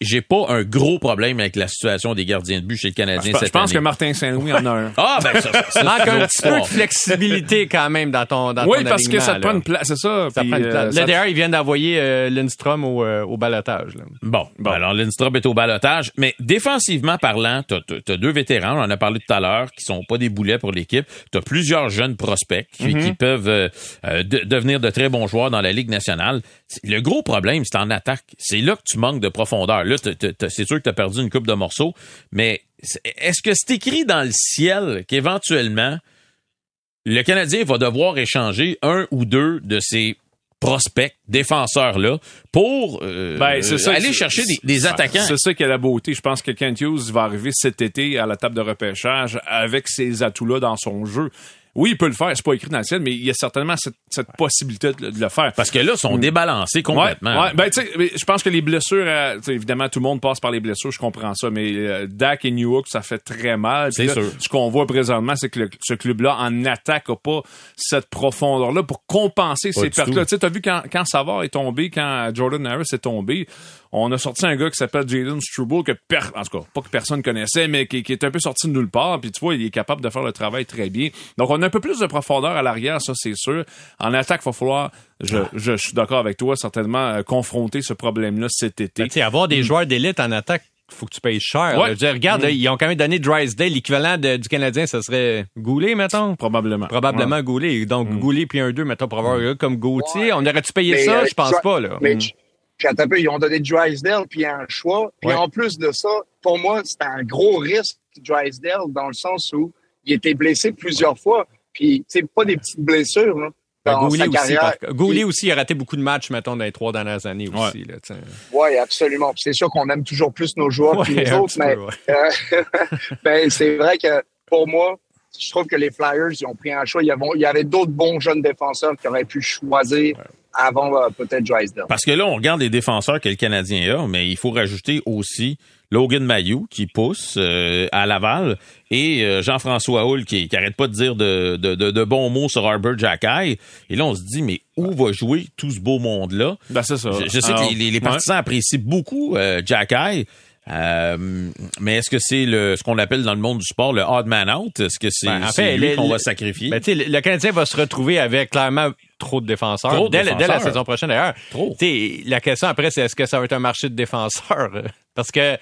j'ai- pas un gros problème avec la situation des gardiens de but chez le Canadien
Je pense- je
cette
pense
année.
que Martin Saint-Louis en a un.
Ah, ben ça,
manque un petit peu de
histoire.
Flexibilité quand même dans ton dans
Oui,
ton
parce que ça te prend une place, c'est ça.
Ça
puis,
prend une
euh,
place. Là, d'ailleurs, ils viennent d'envoyer euh, Lindstrom au, euh, au balotage. là.
Bon,
Bon.
alors Lindstrom est au balotage, mais défensivement parlant, t'as as, deux vétérans, on en a parlé tout à l'heure, qui sont pas des boulets pour l'équipe. T'as plusieurs jeunes prospects qui,
Mm-hmm.
qui peuvent euh, euh, de- devenir de très bons joueurs dans la Ligue nationale. Le gros problème, c'est en attaque. C'est là que tu manques de profondeur. Là, t'as- t'as- t'as- c'est sûr que tu as perdu une coupe de morceaux, mais est-ce que c'est écrit dans le ciel qu'éventuellement le Canadien va devoir échanger un ou deux de ses prospects, défenseurs-là, pour euh,
Ben, ça,
aller chercher des, des
c'est-
attaquants.
C'est ça qui est la beauté. Je pense que Kent Hughes va arriver cet été à la table de repêchage avec ces atouts-là dans son jeu. Oui, il peut le faire, c'est pas écrit dans le ciel, mais il y a certainement cette, cette possibilité de, de le faire.
Parce que là, ils sont débalancés complètement.
Ouais, ouais. Ben, tu sais, mais je pense que les blessures, euh, évidemment, tout le monde passe par les blessures, je comprends ça, mais euh, Dak et Newhook, ça fait très mal.
C'est sûr.
Ce qu'on voit présentement, c'est que le- ce club-là, en attaque, a pas cette profondeur-là pour compenser
Pas
ces pertes-là. Tu t'as vu quand, quand Savard est tombé, quand Jordan Harris est tombé, on a sorti un gars qui s'appelle Jaden Struble, que per- en tout cas, pas que personne connaissait, mais qui, qui est un peu sorti de nulle part, puis tu vois, il est capable de faire le travail très bien. Donc, on a un peu plus de profondeur à l'arrière, ça, c'est sûr. En attaque, il va falloir, je, je, suis d'accord avec toi, certainement, euh, confronter ce problème-là cet été.
Ben, tu sais, avoir des joueurs d'élite en attaque, faut que tu payes cher.
Ouais.
Je veux dire, regarde, là, ils ont quand même donné Drysdale. L'équivalent du Canadien, ça serait Goulet, mettons?
Probablement.
Probablement
Ouais.
Goulet. Donc, Goulet puis un 2, mettons, pour avoir un gars comme Gauthier.
Ouais.
On aurait-tu payé
Mais,
ça?
euh,
Je pense pas, là.
Mais. Puis un peu, ils ont donné Drysdale puis un choix. Puis
Ouais.
en plus de ça, pour moi, c'était un gros risque Drysdale dans le sens où il était blessé plusieurs fois. Puis c'est pas des petites blessures là,
Ben,
dans
Goulet
sa
aussi, par- Goulet aussi a raté beaucoup de matchs, mettons, dans les trois dernières années aussi.
Oui, absolument. Puis C'est sûr qu'on aime toujours plus nos joueurs que
Ouais,
les autres, mais
ouais.
euh, ben, c'est vrai que pour moi, je trouve que les Flyers, ils ont pris un choix. Il y avait, d'autres bons jeunes défenseurs qui auraient pu choisir avant euh, peut-être Drysdale.
Parce que là, on regarde les défenseurs que le Canadien a, mais il faut rajouter aussi Logan Mayou qui pousse euh, à Laval et euh, Jean-François Hull qui, qui arrête pas de dire de, de, de, de bons mots sur Arbor Jackay. Et là, on se dit, mais où va jouer tout ce beau monde-là?
Ben, c'est ça.
Je, je sais
Alors,
que les, les- les
ouais.
partisans apprécient beaucoup euh, Jackay. Euh, mais est-ce que c'est le ce qu'on appelle dans le monde du sport le odd man out? Est-ce que c'est
Ben, en
c'est
fait,
lui qu'on va sacrifier?
Ben, le, Canadien va se retrouver avec clairement trop de défenseurs.
Trop de
dès, le- dès la
défenseurs.
saison prochaine, d'ailleurs. La question après, c'est est-ce que ça va être un marché de défenseurs? Parce que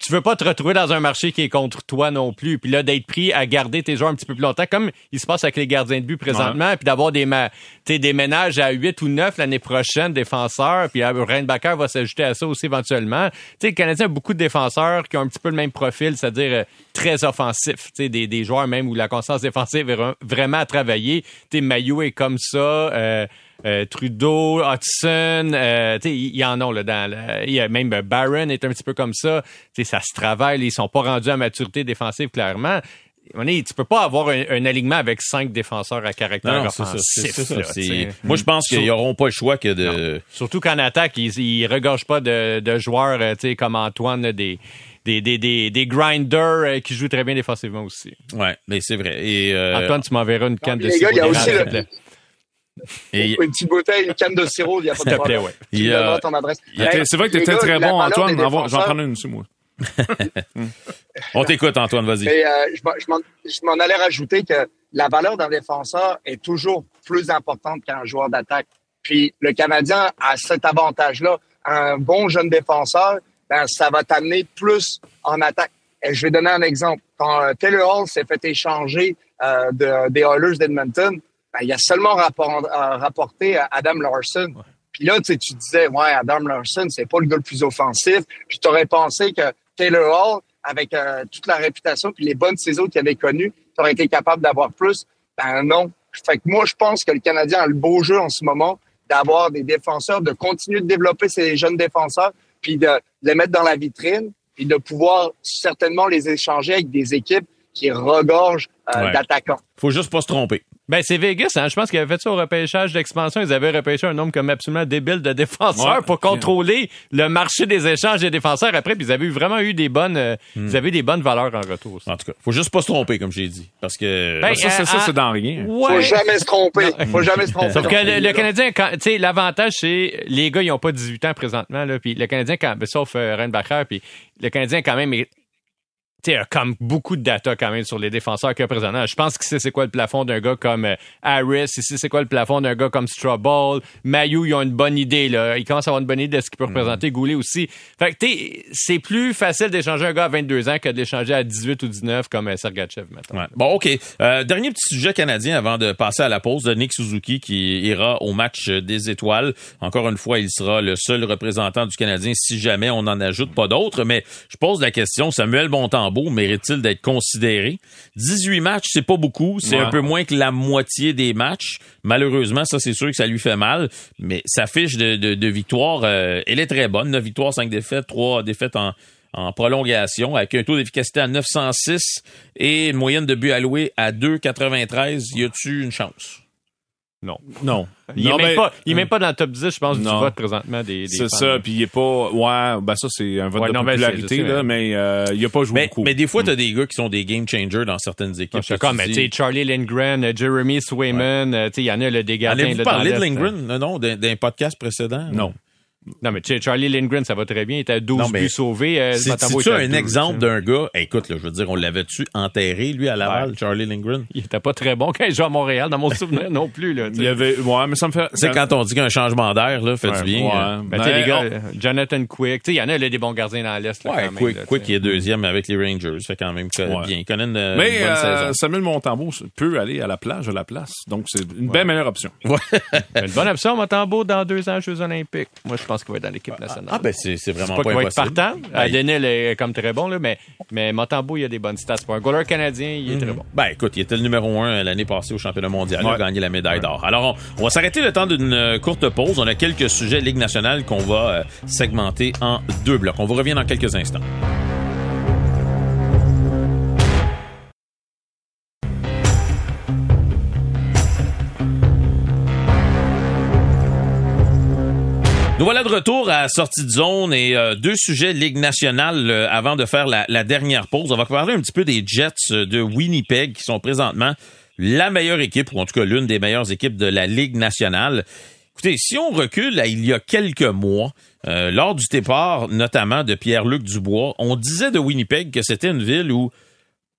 tu veux pas te retrouver dans un marché qui est contre toi non plus. Puis là, d'être pris à garder tes joueurs un petit peu plus longtemps, comme il se passe avec les gardiens de but présentement, puis d'avoir des, des ménages à 8 ou 9 l'année prochaine, défenseurs, puis Reinbacker va s'ajouter à ça aussi éventuellement. Tu sais, le Canadien a beaucoup de défenseurs qui ont un petit peu le même profil, c'est-à-dire euh, très offensif. Tu sais, des, des joueurs même où la constance défensive est vra- vraiment à travailler. Tu sais, Maillot est comme ça. euh, euh, Trudeau, Hudson, euh, tu sais, il y, en a là dans. le- Il y a même euh, Barron est un petit peu comme ça. Tu sais, ça se travaille. Ils sont pas rendus à maturité défensive clairement. Donné, tu peux pas avoir un, un alignement avec cinq défenseurs à caractère
Non,
offensif.
ça, c'est ça,
là.
Moi, je pense qu'ils n'auront pas le choix que de.
Surtout qu'en attaque, ils, ils regorgent pas de, de joueurs euh, tu sais, comme Antoine, là, des, des, des, des, des grinders euh, qui jouent très bien défensivement aussi.
Ouais, mais c'est vrai. Et, euh,
Antoine, tu m'enverras une canne de
les gars, il y a aussi le-.
Et-
Une petite bouteille, une canne de sirop, il n'y a pas de problème.
ouais.
Tu
a-
ton adresse. Hey,
C'est vrai que t'étais
gars,
très bon, Antoine. J'en prends une aussi, moi.
on t'écoute, Antoine, vas-y.
Euh, je m'en- allais rajouter que la valeur d'un défenseur est toujours plus importante qu'un joueur d'attaque. Puis le Canadien a cet avantage-là. Un bon jeune défenseur, ben, ça va t'amener plus en attaque. Et je vais donner un exemple. Quand euh, Taylor Hall s'est fait échanger euh, de- des Oilers d'Edmonton, ben, il a seulement rapport- euh, rapporté à Adam Larson. Puis là, tu sais, tu disais, ouais, Adam Larson, c'est pas le gars le plus offensif. Puis tu aurais pensé que Taylor Hall, avec euh, toute la réputation puis les bonnes saisons qu'il avait connues, tu aurais été capable d'avoir plus. Ben non. Fait que moi, je pense que le Canadien a le beau jeu en ce moment d'avoir des défenseurs, de continuer de développer ces jeunes défenseurs, puis de les mettre dans la vitrine, puis de pouvoir certainement les échanger avec des équipes qui regorge euh,
Ouais.
d'attaquants.
Faut juste pas se tromper.
Ben, c'est Vegas, hein. Je pense qu'ils avaient fait ça au repêchage d'expansion. Ils avaient repêché un nombre comme absolument débile de défenseurs
Ouais.
pour contrôler le marché des échanges des défenseurs après. Puis ils avaient vraiment eu des bonnes, euh,
Hmm.
ils avaient eu des bonnes valeurs en retour. ça.
En tout cas, faut juste pas se tromper, comme j'ai dit. Parce que.
Ben,
ça, c'est ça,
euh,
c'est dans rien.
Faut
Ouais.
jamais se tromper. Faut jamais se tromper.
Sauf que le. Canadien, tu sais, l'avantage, c'est les gars, ils ont pas 18 ans présentement, là. Puis le Canadien, quand, ben, sauf euh, Reinbacher, puis le Canadien, quand même, est- tu a comme beaucoup de data quand même sur les défenseurs qu'il y a présentement. Je pense qu'il sait c'est quoi le plafond d'un gars comme euh, Harris, il sait c'est quoi le plafond d'un gars comme Strawball, Mayu, ils ont une bonne idée, là. Ils commencent à avoir une bonne idée de ce qu'il peut représenter, Goulet aussi. Fait que, tu c'est plus facile d'échanger un gars à 22 ans que de l'échanger à 18 ou 19 comme euh, Sergachev, maintenant.
Ouais. Bon, OK. Euh, dernier petit sujet canadien avant de passer à la pause de Nick Suzuki qui ira au match des étoiles. Encore une fois, il sera le seul représentant du Canadien si jamais on n'en ajoute pas d'autres. Mais je pose la question, Samuel Montembeau mérite-t-il d'être considéré? 18 matchs, c'est pas beaucoup. C'est
Ouais.
un peu moins que la moitié des matchs. Malheureusement, ça, c'est sûr que ça lui fait mal. Mais sa fiche de, de, de victoire, euh, elle est très bonne. 9 victoires, 5 défaites, 3 défaites en, en prolongation, avec un taux d'efficacité à 906 et une moyenne de buts alloués à 2,93. Y a-tu une chance?
Non.
Non.
Il,
Non,
est même
ben,
même pas dans le top 10, je pense, du vote présentement des, des
C'est ça, puis il est pas. Ouais, ben ça, c'est un vote
Ouais,
de
non,
popularité, là, mais euh, il a pas joué
Mais,
beaucoup.
mais des fois, tu as des gars qui sont des game changers dans certaines équipes.
C'est
que
comme,
tu
sais, Charlie Lindgren, euh, Jeremy Swayman, euh, tu sais, il y en a, le
avez-vous
dans
parlé de Lindgren? Non, d'un podcast précédent?
Non.
Non, mais tu sais, Charlie Lindgren, ça va très bien. Il était à 12
Non,
buts sauvés. Euh,
C'est tu un exemple d'un gars? Écoute, là, je veux dire, on l'avait-tu enterré, lui, à Laval, Charlie Lindgren?
Il était pas très bon quand il jouait à Montréal, dans mon souvenir non plus. Là.
Il y avait. Ouais, mais ça me fait.
Tu sais, quand on dit qu'un changement d'air, là, fait
Ouais,
du bien.
ouais.
euh,
Ben, tu sais, les gars, euh, Jonathan Quick, tu sais, il y en a là, des bons gardiens dans l'Est. là,
Ouais,
quand même,
Quick,
là,
Quick qui est deuxième avec les Rangers, fait quand même que
Ouais.
bien. Il connaît une, une
Mais
bonne
euh,
saison.
Samuel Montembeau peut aller à la plage, à la place. Donc, c'est une bien meilleure option.
Une bonne option, Montembeau, dans deux ans, Jeux Olympiques. Moi, je pense qu'il va être dans l'équipe nationale.
Ah, ben, c'est vraiment
pas
pas,
va être partant. Adenil est comme très bon, là, mais, mais Montembeau, il a des bonnes stats. Pour un goaler canadien, il est très bon.
Ben écoute, il était le numéro un l'année passée au championnat mondial. Il a gagné la médaille d'or. Alors, on, on va s'arrêter le temps d'une euh, courte pause. On a quelques sujets Ligue nationale qu'on va euh, segmenter en deux blocs. On vous revient dans quelques instants. Voilà de retour à sortie de zone et euh, deux sujets Ligue nationale euh, avant de faire la, dernière pause. On va parler un petit peu des Jets euh, de Winnipeg qui sont présentement la meilleure équipe, ou en tout cas l'une des meilleures équipes de la Ligue nationale. Écoutez, si on recule il y a quelques mois, lors du départ notamment de Pierre-Luc Dubois, on disait de Winnipeg que c'était une ville où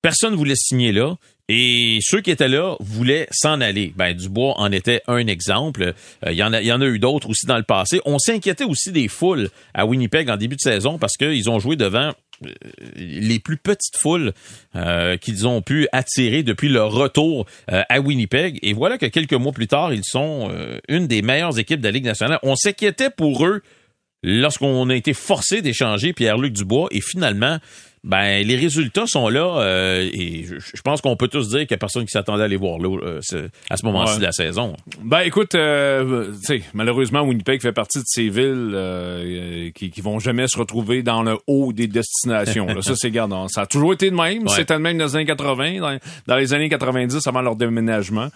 personne voulait signer là. Et ceux qui étaient là voulaient s'en aller. Ben, Dubois en était un exemple. Euh, Il y, en a, y en a eu d'autres aussi dans le passé. On s'inquiétait aussi des foules à Winnipeg en début de saison parce qu'ils ont joué devant euh, les plus petites foules euh, qu'ils ont pu attirer depuis leur retour euh, à Winnipeg. Et voilà que quelques mois plus tard, ils sont euh, une des meilleures équipes de la Ligue nationale. On s'inquiétait pour eux lorsqu'on a été forcé d'échanger Pierre-Luc Dubois et finalement ben les résultats sont là euh, et je, je pense qu'on peut tous dire qu'il n'y a personne qui s'attendait à les voir là euh, à ce moment-ci
Ouais.
de la saison.
Ben écoute, euh, tu sais, malheureusement, Winnipeg fait partie de ces villes euh, qui, qui vont jamais se retrouver dans le haut des destinations. là. Ça, c'est gardant. Ça a toujours été de même.
Ouais.
C'était le même dans les années 80, dans, dans les années 90 avant leur déménagement.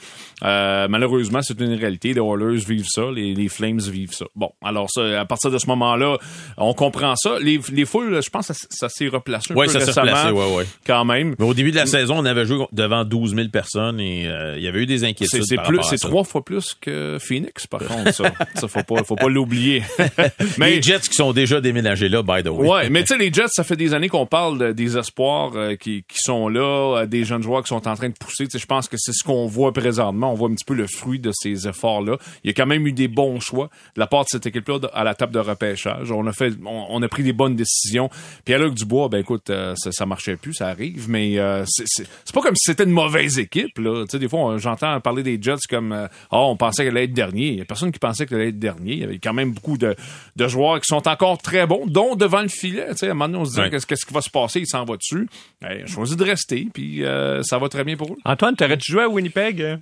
Euh, malheureusement, c'est une réalité. Les Oilers vivent ça, les, les Flames vivent ça. Bon, alors ça, à partir de ce moment-là, on comprend ça. Les, les foules, je pense, que ça, ça s'est replacé un
Ouais,
peu
ça s'est
récemment,
ouais, ouais.
quand même.
Mais au début de la saison, on avait joué devant 12 000 personnes et euh, il y avait eu des inquiétudes.
c'est plus,
à
trois fois plus que Phoenix, par contre, ça. ça, faut pas, faut pas l'oublier.
Les Jets qui sont déjà déménagés là, by the way.
Ouais, mais tu sais, les Jets, ça fait des années qu'on parle de- des espoirs euh, qui, qui sont là, euh, des jeunes joueurs qui sont en train de pousser. Tu sais, Je pense que c'est ce qu'on voit présentement. On voit un petit peu le fruit de ces efforts-là. Il y a quand même eu des bons choix de la part de cette équipe-là à la table de repêchage. On a fait, on, on a pris des bonnes décisions. Pierre-Luc Dubois, ben écoute, euh, ça, ça marchait plus, ça arrive, mais euh, c'est pas comme si c'était une mauvaise équipe. Là. Tu sais, des fois, j'entends parler des Jets comme, euh, oh, on pensait qu'elle allait être dernier. Il y a personne qui pensait qu'elle allait être dernier. Il y avait quand même beaucoup de, de joueurs qui sont encore très bons, dont devant le filet. Tu sais, à un moment donné, on se dit
Ouais.
qu'est-ce qui va se passer, il s'en va dessus. Il a choisi de rester, puis euh, ça va très bien pour eux.
Antoine, t'aurais-tu joué à Winnipeg?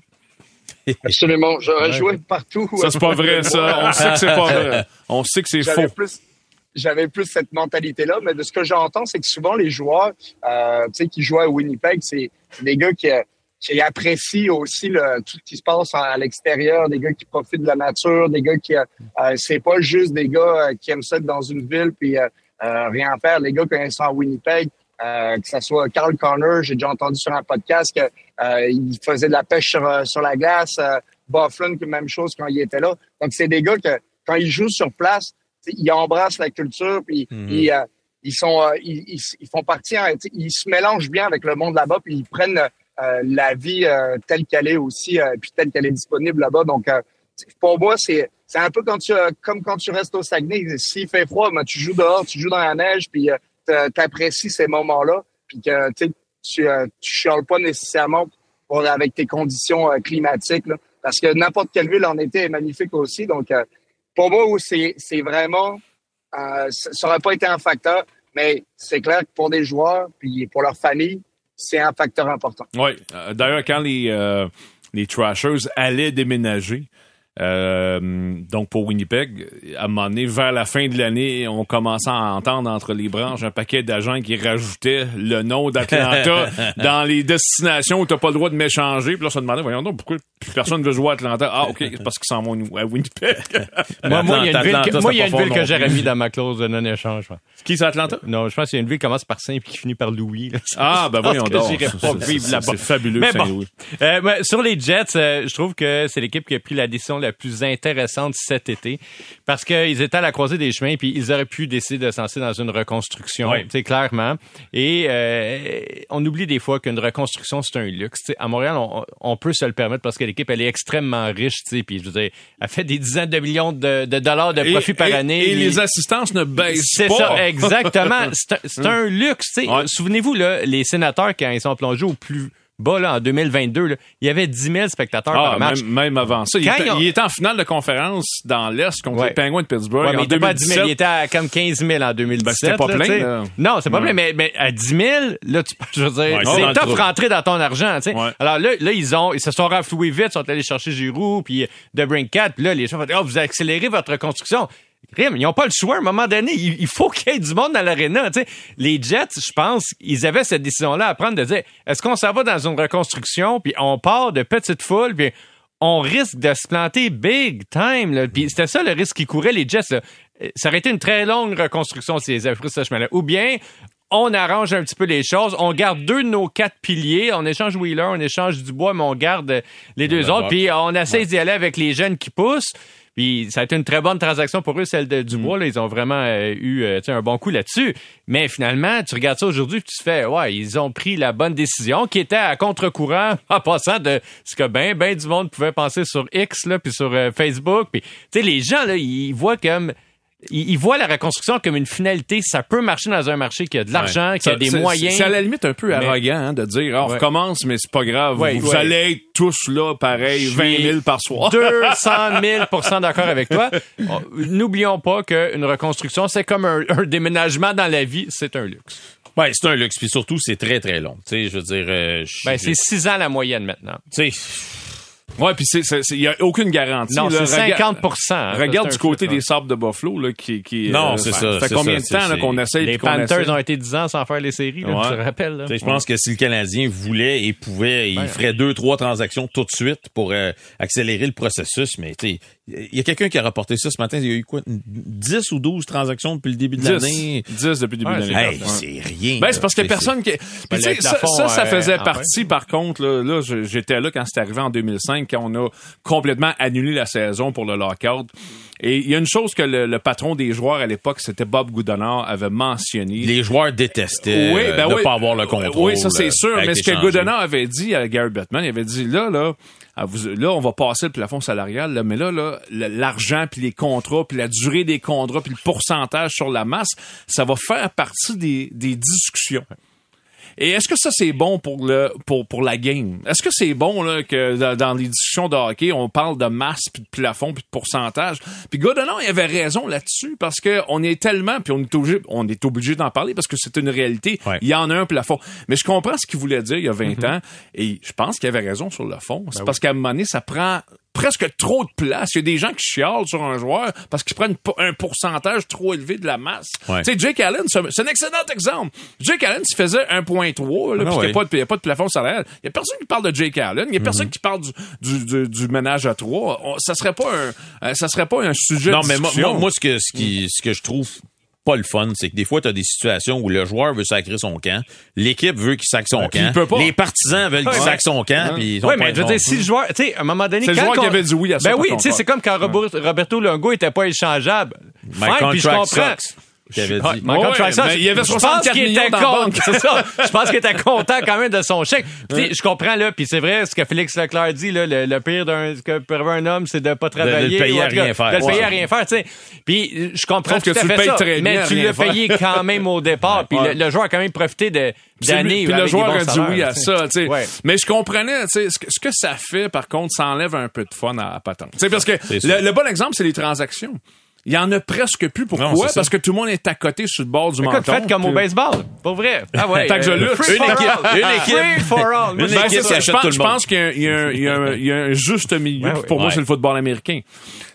Absolument. J'aurais joué partout.
Ça, c'est pas vrai, ça. On sait que c'est pas vrai. On sait que c'est faux.
plus, j'avais plus cette mentalité-là, mais de ce que j'entends, c'est que souvent les joueurs, euh, qui jouent à Winnipeg, c'est des gars qui, qui apprécient aussi le, tout ce qui se passe à l'extérieur, des gars qui profitent de la nature, des gars qui, euh, c'est pas juste des gars euh, qui aiment ça être dans une ville puis euh, rien faire. Les gars quand ils sont à Winnipeg, que ce soit Carl Connor, j'ai déjà entendu sur un podcast qu'il faisait de la pêche sur, sur la glace. Bufflin, même chose quand il était là. Donc c'est des gars que quand ils jouent sur place, ils embrassent la culture, puis mhm. ils, euh, ils, sont, euh, ils, ils, font partie, hein, ils se mélangent bien avec le monde là-bas, puis ils prennent euh, la vie telle qu'elle est aussi, puis telle qu'elle est disponible là-bas. Donc, pour moi, c'est c'est un peu quand tu, comme quand tu restes au Saguenay. S'il fait froid, ben, tu joues dehors, tu joues dans la neige, puis tu apprécies ces moments-là, puis que tu tu chiales pas nécessairement pour, avec tes conditions climatiques. Là, parce que n'importe quelle ville en été est magnifique aussi. Donc, pour moi, c'est, vraiment, euh, ça n'aurait pas été un facteur, mais c'est clair que pour des joueurs, puis pour leur famille, c'est un facteur important.
Oui. Euh, d'ailleurs, quand les, euh, les Trashers allaient déménager, euh, donc pour Winnipeg, à un moment donné, vers la fin de l'année, on commençait à entendre entre les branches un paquet d'agents qui rajoutaient le nom d'Atlanta dans les destinations où tu n'as pas le droit de m'échanger. Puis là, ça demandait, voyons donc, pourquoi personne ne veut jouer à Atlanta? Ah, OK, c'est parce qu'ils s'en vont à Winnipeg.
moi, moi, il y a une ville que, moi, y a une ville que j'aurais mis dans ma clause de non-échange.
Qui, c'est Atlanta?
Non, je pense qu'il y a une ville qui commence par Saint et qui finit par Louis.
Ah, ben voyons donc.
C'est
fabuleux, Saint-Louis.
Euh, sur les Jets, euh, je trouve que c'est l'équipe qui a pris la décision la plus intéressante cet été parce qu'ils étaient à la croisée des chemins puis ils auraient pu décider de s'en dans une reconstruction, oui. clairement. Et euh, on oublie des fois qu'une reconstruction c'est un luxe. à Montréal, on, peut se le permettre parce que l'équipe elle est extrêmement riche, puis je veux dire, elle fait des dizaines de millions de, dollars de profit par année.
Et les assistances ne baissent
pas. C'est ça, exactement. C'est un, luxe. Souvenez-vous là, les sénateurs quand ils sont plongés au plus bas là, en 2022, il y avait 10 000 spectateurs
ah,
par match.
Même, avant ça. Il était, en finale de conférence dans l'Est contre les Penguins de Pittsburgh
mais
en
il 2017. il était à comme 15 000 en 2017. Ben,
c'était pas plein.
Non, c'est pas plein, mais, mais, à 10 000, là, tu, je veux dire, c'est top rentrer dans ton argent. sais. Alors là, là, ils ont, ils se sont rafloués vite, ils sont allés chercher Giroud, puis De Brincat, puis là, les gens vont dire, oh, vous accélérez votre construction ils n'ont pas le choix. À un moment donné, il, faut qu'il y ait du monde dans l'aréna. Les Jets, je pense, ils avaient cette décision-là à prendre de dire est-ce qu'on s'en va dans une reconstruction, puis on part de petite foule, puis on risque de se planter big time. Puis c'était ça le risque qui courait les Jets. Ça aurait été une très longue reconstruction si les avaient pris ce chemin-là. Ou bien on arrange un petit peu les choses. On garde deux de nos quatre piliers. On échange Wheeler, on échange Dubois, mais on garde les deux autres. Puis on essaie d'y aller avec les jeunes qui poussent. Puis ça a été une très bonne transaction pour eux, celle de Dubois. Mm. Là, ils ont vraiment euh, eu euh, un bon coup là-dessus. Mais finalement, tu regardes ça aujourd'hui tu te fais, ouais, ils ont pris la bonne décision qui était à contre-courant en passant de ce que ben, ben du monde pouvait penser sur X, là, puis sur euh, Facebook. Puis, tu sais, les gens, là, ils voient comme il, voit la reconstruction comme une finalité. Ça peut marcher dans un marché qui a de l'argent, qui a des moyens.
C'est à la limite un peu arrogant hein, de dire oh, on recommence, mais c'est pas grave. vous allez être tous là, pareil, 20 000 par soir.
200 000% d'accord avec toi. Oh, n'oublions pas qu'une reconstruction, c'est comme un, déménagement dans la vie. C'est un luxe.
Oui, c'est un luxe. Puis surtout, c'est très, très long. Tu sais, je veux dire... Euh,
ben, c'est six ans la moyenne maintenant.
Tu sais Ouais, puis il n'y a aucune garantie.
Non, c'est 50%
hein, Regarde du côté des sables de Buffalo, là, qui, qui
Non, euh, c'est ça.
Ça fait combien de temps qu'on essaie
Les Panthers ont été 10 ans sans faire les séries, là, je te rappelle.
Je pense que si le Canadien voulait et pouvait, il ferait deux, trois transactions tout de suite pour euh, accélérer le processus, mais tu il y a quelqu'un qui a rapporté ça ce matin. Il y a eu quoi? 10 ou 12 transactions depuis le début de l'année?
10 depuis le début de l'année.
c'est rien.
Ben, c'est parce qu'il y a personne qui... ça, ça, ça, faisait partie, par contre, là, là j'étais là quand c'était arrivé en 2005, quand on a complètement annulé la saison pour le lockout. Et il y a une chose que le, patron des joueurs à l'époque, c'était Bob Goodonnard, avait mentionné.
Les joueurs détestaient oui, ben ne pas avoir le contrôle.
Oui, ça c'est sûr. Mais ce que Goodonnard avait dit à Gary Bettman, il avait dit là, là, là, on va passer le plafond salarial, là, mais là, là, l'argent, puis les contrats, puis la durée des contrats, puis le pourcentage sur la masse, ça va faire partie des, des discussions. Et est-ce que ça c'est bon pour le pour pour la game? Est-ce que c'est bon là que dans les discussions de hockey on parle de masse puis de plafond puis de pourcentage? Puis Godolon il avait raison là-dessus parce que on est tellement puis on est obligé on est obligé d'en parler parce que c'est une réalité. Il y en a un plafond. Mais je comprends ce qu'il voulait dire il y a 20 mm-hmm. ans et je pense qu'il avait raison sur le fond. C'est ben parce qu'à un moment donné ça prend presque trop de place. Il y a des gens qui chialent sur un joueur parce qu'ils prennent un pourcentage trop élevé de la masse.
Ouais.
Tu sais, Jake Allen, c'est un excellent exemple. Jake Allen, s'il faisait 1.3, là,
Ah ouais.
n'y a, pas de- il y a pas de plafond salarial, il y a personne qui parle de Jake Allen. Il y a personne
Mhm.
qui parle du, du, du, du ménage à trois. On- ça serait pas un, euh, ça serait pas un sujet
Non,
de
mais moi, moi, moi, ce que, ce qui, ce que je trouve pas le fun, c'est que des fois, tu as des situations où le joueur veut sacrer son camp, l'équipe veut qu'il sacre son
puis
camp,
il peut pas.
les partisans veulent qu'il
Ouais.
sacre son camp,
Oui, mais je veux dire, si le joueur, tu sais, à un moment donné,
C'est le joueur qui avait dit oui à ça
Ben oui, tu sais, c'est comme quand Robert- Roberto Longo était pas échangeable.
My
Fine, je
contract
comprends.
sucks, avait dit.
Ouais, il y avait
Je pense
64
qu'il
millions
était
dans la.
C'est ça. Je pense qu'il était content quand même de son chèque. Puis, je comprends là, puis c'est vrai ce que Félix Leclerc dit là, le, le pire d'un que peut avoir un homme, c'est de pas travailler,
le payer à rien faire.
de le payer à rien faire, tu sais. Puis je comprends
Sauf
tout
que
à
tu le
fait
payes
ça,
très bien
mais tu l'as payé quand même au départ. Puis le, le joueur a quand même profité de
Puis le joueur a dit
salaires,
oui à ça, tu sais.
Ouais.
Mais je comprenais, tu sais, ce que, ça fait, par contre, ça enlève un peu de fun à, à patente. Tu sais, parce que le, le bon exemple, c'est les transactions. Il y en a presque plus.
Non,
Pourquoi?
ça.
Parce que tout le monde est à côté sur le bord du
Écoute,
menton.
faites comme au baseball. Pour vrai. Ah ouais.
Tant que je
euh,
lutte.
Une équipe- une équipe-
Free for all.
Une
Ben,
équipe qui
ça.
achète
Je pense,
tout le
je
monde.
pense qu'il y a un- il y, y y a un juste milieu.
Ouais,
Puis pour
ouais.
moi, c'est le football américain.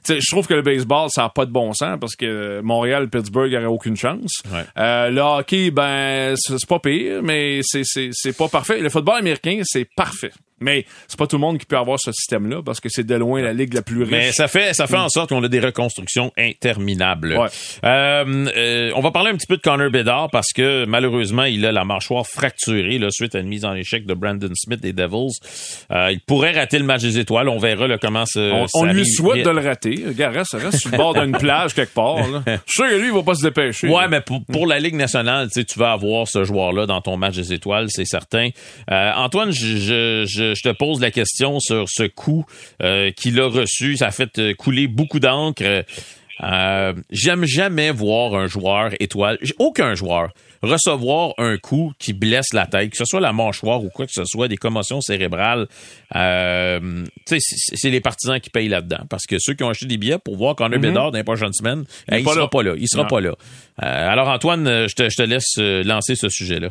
Je trouve que le baseball, ça n'a pas de bon sens parce que Montréal, Pittsburgh n'aurait aucune chance.
Ouais.
Euh, le hockey, ben, c'est pas pire, mais c'est- pas parfait. Le football américain, c'est parfait. Mais c'est pas tout le monde qui peut avoir ce système-là parce que c'est de loin la ligue la plus riche.
Mais ça fait, ça fait en sorte qu'on a des reconstructions interminables.
Ouais.
Euh, euh, on va parler un petit peu de Connor Bedard parce que malheureusement, il a la mâchoire fracturée là, suite à une mise en échec de Brandon Smith des Devils. Euh, il pourrait rater le match des étoiles. On verra là, comment ça,
on, on lui souhaite de le rater. Regarde, reste, reste sur le bord d'une plage quelque part. là. Je suis sûr que lui, il va pas se dépêcher.
Ouais, mais pour, pour la Ligue nationale, tu vas avoir ce joueur-là dans ton match des étoiles, c'est certain. Euh, Antoine, je, je, je, je te pose la question sur ce coup euh, qu'il a reçu. Ça a fait euh, couler beaucoup d'encre. Euh, J'aime jamais voir un joueur étoile, aucun joueur, recevoir un coup qui blesse la tête, que ce soit la mâchoire ou quoi que ce soit, des commotions cérébrales. Euh, tu sais, c'est les partisans qui payent là-dedans. Parce que ceux qui ont acheté des billets pour voir Connor Bedard dans les prochaines semaines, il,
pas
sera
là.
pas là. Il sera
Non.
pas là. Euh, alors Antoine, euh, je te, je te laisse euh, lancer ce sujet-là.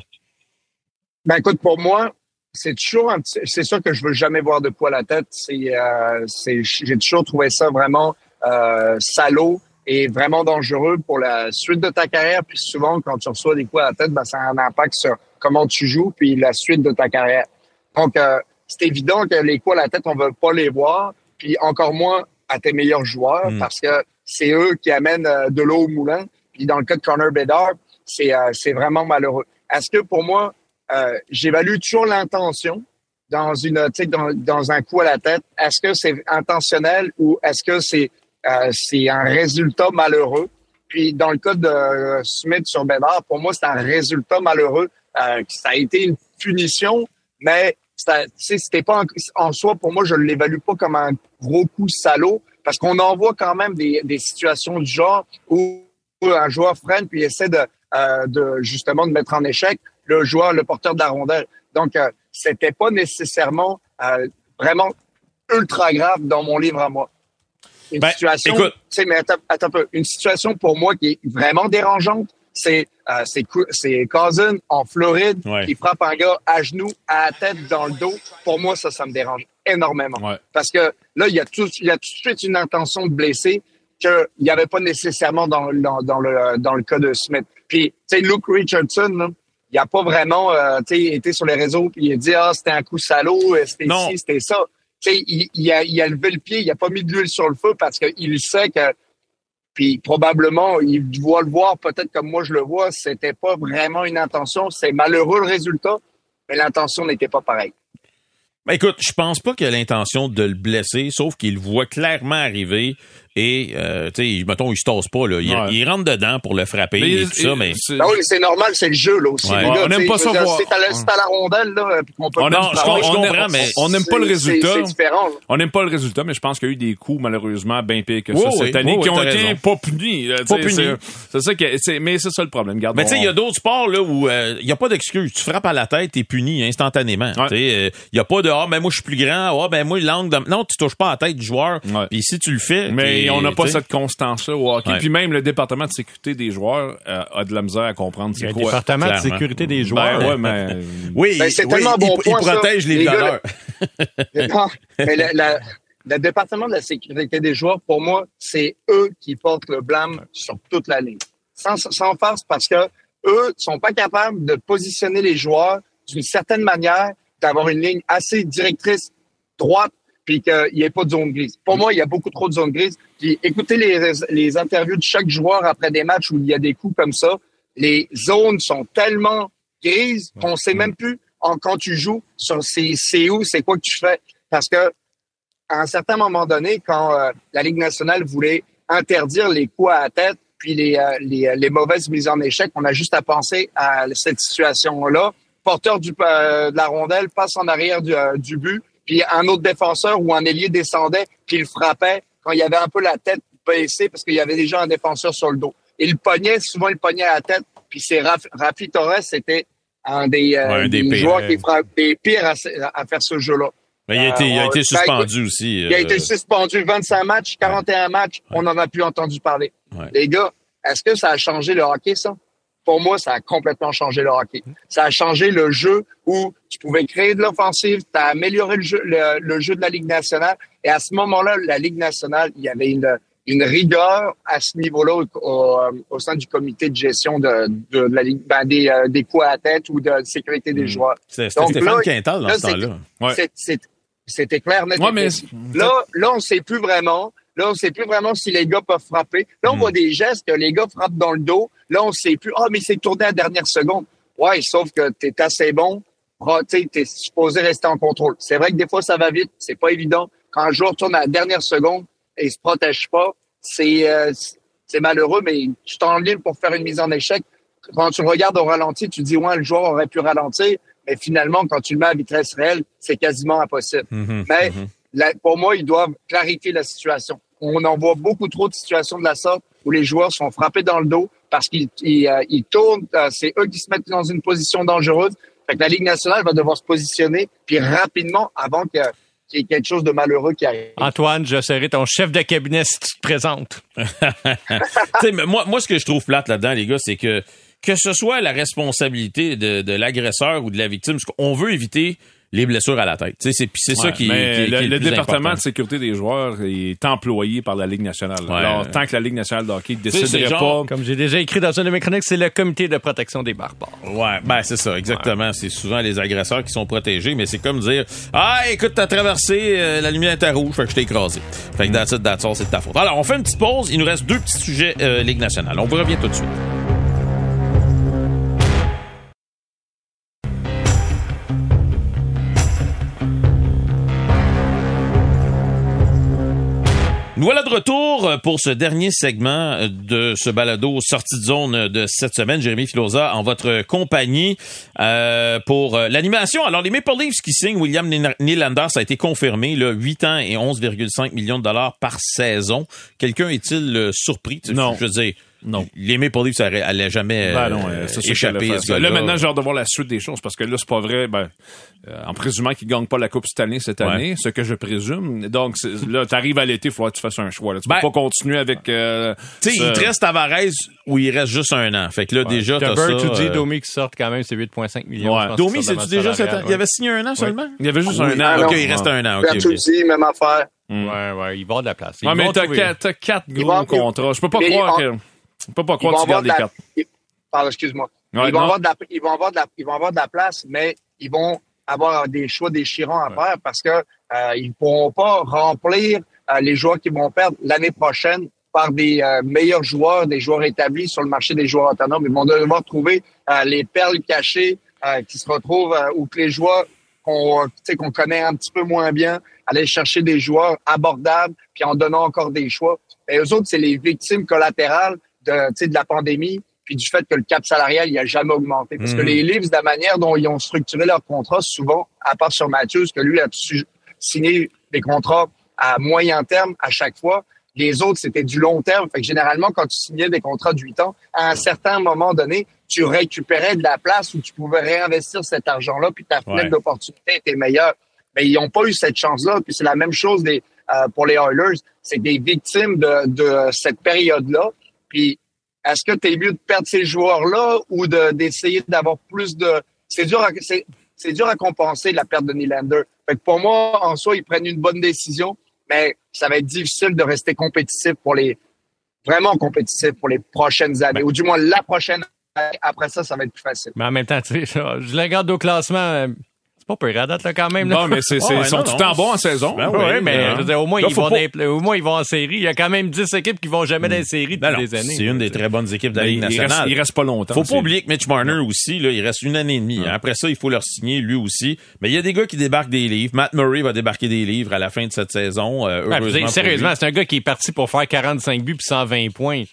Ben écoute, pour moi, c'est toujours un petit, c'est sûr que je veux jamais voir de poids à la tête. C'est, euh, c'est, j'ai toujours trouvé ça vraiment euh, salaud et vraiment dangereux pour la suite de ta carrière. Puis souvent, quand tu reçois des coups à la tête, ben, ça a un impact sur comment tu joues puis la suite de ta carrière. Donc, euh, c'est évident que les coups à la tête, on veut pas les voir. Puis encore moins à tes meilleurs joueurs
Mm.
parce que c'est eux qui amènent euh, de l'eau au moulin. Puis dans le cas de Connor Bedard, c'est, euh, c'est vraiment malheureux. Est-ce que pour moi, euh, j'évalue toujours l'intention dans une, dans, dans un coup à la tête? Est-ce que c'est intentionnel ou est-ce que c'est euh, c'est un résultat malheureux? Puis dans le cas de euh, Smith sur Bedard, pour moi, c'est un résultat malheureux. Euh, ça a été une punition, mais c'était pas en, en soi, pour moi, je ne l'évalue pas comme un gros coup salaud, parce qu'on en voit quand même des, des situations du genre où un joueur freine puis essaie de, euh, de justement de mettre en échec le joueur, le porteur de la rondelle. Donc, euh, c'était pas nécessairement euh, vraiment ultra grave dans mon livre à moi. Une
Ben,
situation,
écoute.
tu sais, mais attends, attends un peu. Une situation pour moi qui est vraiment dérangeante, c'est euh, c'est Cou- c'est Cousin en Floride
Ouais.
qui frappe un gars à genoux, à la tête, dans le dos. Pour moi, ça, ça me dérange énormément.
Ouais.
Parce que là, il y a tout, il y a tout de suite une intention de blesser qu'il n'y avait pas nécessairement dans, dans, dans le, dans le cas de Smith. Puis, tu sais, Luke Richardson, là, il a pas vraiment, euh, tu sais, été sur les réseaux puis il a dit, ah, c'était un coup salaud, euh, c'était ci, c'était ça. Il, a, il a levé le pied, il a pas mis de l'huile sur le feu parce qu'il sait que, puis probablement, il doit le voir peut-être comme moi je le vois, c'était pas vraiment une intention, c'est malheureux le résultat, mais l'intention n'était pas pareille.
Ben, écoute, je pense pas qu'il a l'intention de le blesser, sauf qu'il voit clairement arriver et, euh, tu sais, mettons, il se tasse pas, là. Il,
Ouais.
il rentre dedans pour le frapper et tout ça, mais...
c'est-
oui, c'est normal, c'est le jeu, là, aussi.
Ouais.
gars,
on aime
tu sais,
pas
je
ça voir.
C'est à, la- c'est à la rondelle, là, peut
On
le
je comprends,
mais
on n'aime pas le résultat.
C'est différent. là.
On n'aime pas le résultat, mais je pense qu'il y a eu des coups, malheureusement, bien pires que ça
oui,
cette année, qui
oui,
ont été
raison.
pas punis. là,
Pas punis.
c'est- ça que, c'est- mais c'est ça le problème. Garde,
Mais tu sais, il y a d'autres sports là où euh, il y a pas d'excuse. Tu frappes à la tête, t'es puni instantanément. Tu sais, euh, il y a pas de ah ben moi je suis plus grand, ah ben moi langue de... non, tu touches pas à la tête du joueur. Puis si tu le fais, T'es-
on n'a pas cette constance-là au hockey.
Ouais.
Puis même le département de sécurité des joueurs euh, a de la misère à comprendre
Il
c'est quoi.
département de sécurité des joueurs.
Ben ouais, mais
Oui,
Ben, c'est
oui,
tellement
il,
bon
il
point, ça.
protège les
Les
violeurs.
Non, mais la, la- le département de la sécurité des joueurs, pour moi, c'est eux qui portent le blâme sur toute la ligne. Sans, sans farce, parce que eux sont pas capables de positionner les joueurs d'une certaine manière, d'avoir une ligne assez directrice, droite, puis qu'il n'y ait pas de zone grise. Pour moi, il y a beaucoup trop de zone grise. Puis écoutez les, les interviews de chaque joueur après des matchs où il y a des coups comme ça. Les zones sont tellement grises qu'on sait même plus en, quand tu joues sur c'est où, c'est quoi que tu fais. Parce que à un certain moment donné, quand euh, la Ligue nationale voulait interdire les coups à la tête, puis les, euh, les, les, mauvaises mises en échec, on a juste à penser à cette situation-là. Porteur du, euh, de la rondelle passe en arrière du, du but, puis un autre défenseur ou un ailier descendait, puis il frappait quand il y avait un peu la tête baissée parce qu'il y avait déjà un défenseur sur le dos. Il pognait, souvent il pognait à la tête, puis c'est Rafi Torres, c'était un des,
ouais,
des,
des
joueurs qui frappe, des pires à, à faire ce jeu-là.
Mais il a été, il a été
Euh,
suspendu
ben,
aussi.
Il a
euh,
été suspendu 25 matchs, 41 matchs, on n'en a plus entendu parler.
Ouais.
Les gars, est-ce que ça a changé le hockey, ça? Pour moi, ça a complètement changé le hockey. Ça a changé le jeu où tu pouvais créer de l'offensive, tu as amélioré le jeu, le, le jeu de la Ligue nationale. Et à ce moment-là, la Ligue nationale, il y avait une, une rigueur à ce niveau-là au, au, au sein du comité de gestion de, de, la Ligue, ben, des, euh, des coups à la tête ou de sécurité des joueurs.
C'était Stéphane
là,
Quintal dans
là,
ce temps-là.
Ouais.
C'était clair, net et
Ouais, mais-.
Là, là, on sait plus vraiment. Là, on sait plus vraiment si les gars peuvent frapper. Là, on
Mm.
voit des gestes que les gars frappent dans le dos. Là, on sait plus. Ah, mais c'est tourné à la dernière seconde. Ouais, sauf que tu es assez bon. Ah, Tu es supposé rester en contrôle. C'est vrai que des fois, ça va vite. C'est pas évident. Quand un joueur tourne à la dernière seconde et il se protège pas, c'est euh, c'est malheureux, mais tu t'enlignes pour faire une mise en échec. Quand tu le regardes au ralenti, tu dis, ouais, le joueur aurait pu ralentir. Mais finalement, quand tu le mets à vitesse réelle, c'est quasiment impossible.
Mhm,
Mais
mhm.
la- pour moi, ils doivent clarifier la situation. On en voit beaucoup trop de situations de la sorte où les joueurs sont frappés dans le dos parce qu'ils ils, euh, tournent. euh, c'est eux qui se mettent dans une position dangereuse. Fait que la Ligue nationale va devoir se positionner puis rapidement avant que- qu'il y ait quelque chose de malheureux qui arrive.
Antoine, je serai ton chef de cabinet si tu te présentes.
Moi, moi, ce que je trouve plate là-dedans, les gars, c'est que que ce soit la responsabilité de, de l'agresseur ou de la victime, parce qu'on veut éviter les blessures à la tête. C'est ça qui,
mais
qui- qui
le,
est le,
le
plus
département
important.
de sécurité des joueurs est employé par la Ligue nationale.
Ouais.
Alors, tant que la Ligue nationale de hockey ne déciderait
genre-
pas...
Comme j'ai déjà écrit dans une de mes chroniques, c'est le comité de protection des barbares.
Ouais, ben c'est ça, exactement. C'est souvent les agresseurs qui sont protégés, mais c'est comme dire Ah, écoute, t'as traversé euh, la lumière était rouge, fait que je t'ai écrasé. Fait que that's it, that's all, c'est de ta faute. Alors, on fait une petite pause. Il nous reste deux petits sujets euh, Ligue nationale. On vous revient tout de suite. Nous voilà de retour pour ce dernier segment de ce balado sortie de zone de cette semaine. Jérémy Filosa en votre compagnie euh, pour euh, l'animation. Alors, les Maple Leafs qui signent William Nylander, ça a été confirmé, là, 8 ans et 11,5 millions de dollars par saison. Quelqu'un est-il euh, surpris?
Non.
Je veux dire,
Non.
les Maple Leafs allaient, allaient jamais
Ben
euh,
non, euh, c'est sûr
échapper à ce
ça.
gars-là.
Là, maintenant, j'ai hâte de voir la suite des choses parce que là, c'est pas vrai. Ben, euh, en présumant qu'il gagne pas la Coupe cette année, cette
Ouais.
année, ce que je présume. Donc, c'est- là, t'arrives à l'été, il faudra que tu fasses un choix. Là. Tu
Ben-
peux pas continuer avec. Euh,
Tu sais,
ce-
il te reste Tavares où il reste juste un an. Fait que là, déjà, t'as ça.
Dumber, tu dis
euh,
Domi qui sortent quand même, c'est 8,5 millions.
Ouais.
Domi, c'est-tu
de
déjà cet an? Il avait signé un an seulement?
Il avait juste
Oui.
un an.
Ah,
OK, il reste un an. OK,
même affaire.
Mm.
Ouais, ouais, il va avoir de la place. Ils
Ouais, mais t'as quatre, gros contrats. Je peux pas
mais
croire que. Je peux pas croire
vont
que tu
avoir
gardes
de
les
la,
quatre.
ils- pardon, excuse-moi.
Ouais,
ils vont avoir de la, ils vont avoir de la, ils vont avoir de la place, mais ils vont avoir des choix déchirants à faire parce que euh, ils pourront pas remplir euh, les joueurs qui vont perdre l'année prochaine par des euh, meilleurs joueurs, des joueurs établis sur le marché des joueurs autonomes. Ils vont devoir trouver euh, les perles cachées euh, qui se retrouvent euh, ou que les joueurs qu'on qu'on connaît un petit peu moins bien, aller chercher des joueurs abordables, puis en donnant encore des choix. Et eux autres, c'est les victimes collatérales de, de la pandémie, puis du fait que le cap salarial, il a jamais augmenté. Parce que
Mhm.
les Leafs, de la manière dont ils ont structuré leur contrat, souvent, à part sur Matthews, que lui a signé des contrats à moyen terme à chaque fois, les autres, c'était du long terme. Fait que généralement, quand tu signais des contrats de 8 ans, à un certain moment donné, tu récupérais de la place où tu pouvais réinvestir cet argent-là, puis ta fenêtre
Ouais.
d'opportunité était meilleure. Mais ils n'ont pas eu cette chance-là. Puis c'est la même chose des, euh, pour les Oilers. C'est des victimes de, de cette période-là. Puis est-ce que tu es mieux de perdre ces joueurs-là ou de- d'essayer d'avoir plus de... C'est dur, à, c'est, dur à compenser la perte de Nylander. Fait que pour moi, en soi, ils prennent une bonne décision. mais ça va être difficile de rester compétitif pour les vraiment compétitif pour les prochaines années, ou du moins la prochaine année. Après ça, ça va être plus facile.
Mais en même temps, tu sais, je le regarde au classement. Pas pire à date, là, quand même. là.
Bon, mais c'est, c'est-
Ouais,
ils sont
non,
tout le
non.
temps bons en saison.
Ben
Oui,
oui,
mais
hein.
je veux dire, au, moins,
Là,
ils vont
pas-
au moins, ils vont en série. Il y a quand même 10 équipes qui vont jamais dans les séries
Ben
depuis
non,
des années.
c'est une des très bonnes équipes de la Ligue
il, reste,
nationale.
il reste pas longtemps.
Faut pas oublier que Mitch Marner aussi, là, il reste une année et demie. hein. Après ça, il faut leur signer lui aussi. Mais il y a des gars qui débarquent des livres. Matt Murray va débarquer des livres à la fin de cette saison. euh, heureusement
sérieusement, c'est un gars qui est parti pour faire 45 buts puis 120 points.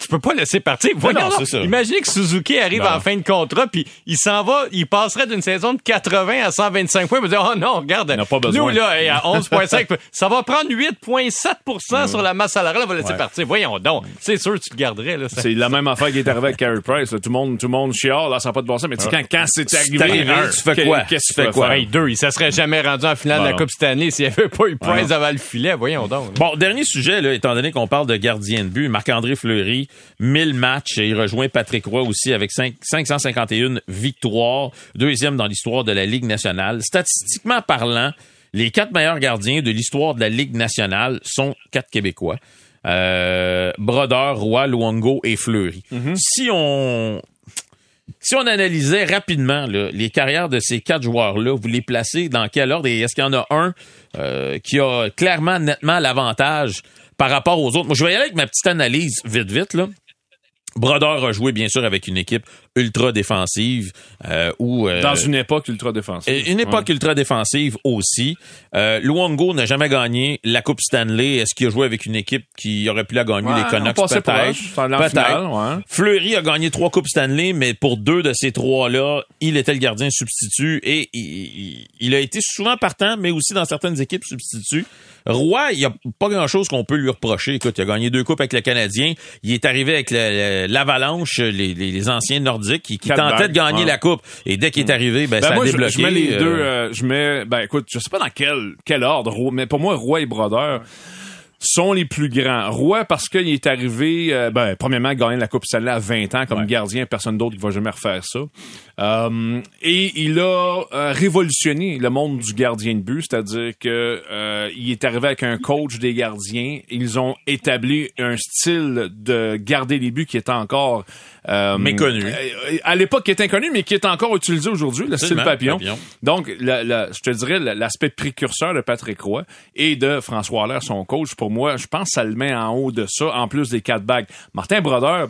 Tu peux pas laisser partir. Voyons
non, ça.
Imaginez que Suzuki arrive
Non.
en fin de contrat puis il s'en va, il passerait d'une saison de 80 à 125 points. Il va dire, oh non, regarde,
n'a pas
nous
besoin.
là, et à 11,5, ça va prendre 8,7% sur la masse salariale, on va laisser
Ouais.
partir. Voyons donc. C'est sûr, tu le garderais, là. ça.
C'est la même affaire qui est arrivée avec Carey Price. là. Tout le monde, tout le monde chiale, là, ça n'a pas de bon sens. Mais tu sais, quand, quand c'est arrivé,
arrivé,
un,
tu fais quoi?
Qu'est-ce que tu
fais quoi?
Hey, deux, il se serait jamais rendu en finale de la. Coupe Stanley s'il n'y avait pas eu Price avant le filet. Voyons donc.
Bon, dernier sujet, là, étant donné qu'on parle de gardien de but, Marc-André Fleury, 1000 matchs, et il rejoint Patrick Roy aussi avec cinq- 551 victoires, deuxième dans l'histoire de la Ligue nationale. Statistiquement parlant, les quatre meilleurs gardiens de l'histoire de la Ligue nationale sont quatre Québécois. Euh, Brodeur, Roy, Luongo et Fleury. Si on si on analysait rapidement là, les carrières de ces quatre joueurs-là, vous les placez dans quel ordre? Et est-ce qu'il y en a un euh, qui a clairement, nettement l'avantage par rapport aux autres? Moi, je vais y aller avec ma petite analyse vite, vite. Là. Brodeur a joué, bien sûr, avec une équipe ultra défensive euh, où... euh,
Dans une époque ultra défensive.
et Une époque ultra défensive aussi. Euh, Luongo n'a jamais gagné la Coupe Stanley. Est-ce qu'il a joué avec une équipe qui aurait pu la gagner,
Ouais,
les Canucks? Peut-être.
ouais.
Fleury a gagné trois Coupes Stanley, mais pour deux de ces trois-là, il était le gardien substitut et il, a été souvent partant, mais aussi dans certaines équipes substitut. Roy, il n'y a pas grand-chose qu'on peut lui reprocher. Écoute, il a gagné deux coupes avec le Canadien. Il est arrivé avec l'Avalanche, les, les- les anciens qui, qui tentaient de gagner
ouais.
la coupe. Et dès qu'il est arrivé, ben,
Ben
ça
moi,
a
je,
débloqué.
je mets les
euh,
deux. euh, je mets. Ben écoute, je sais pas dans quel quel ordre, mais pour moi, Roy et Brodeur sont les plus grands. Roy parce qu'il est arrivé, euh, ben premièrement, gagner la Coupe Stanley à 20 ans comme gardien, personne d'autre qui va jamais refaire ça. Euh, et il a euh, révolutionné le monde du gardien de but, c'est-à-dire que euh, il est arrivé avec un coach des gardiens. Ils ont établi un style de garder les buts qui est encore euh,
Méconnu.
À l'époque, qui est inconnu, mais qui est encore utilisé aujourd'hui, le style papillon.
papillon.
Donc, la- la- je te dirais, la- l'aspect précurseur de Patrick Roy et de François Allaire, son coach, pour moi, je pense que ça le met en haut de ça, en plus des quatre bagues. Martin Brodeur,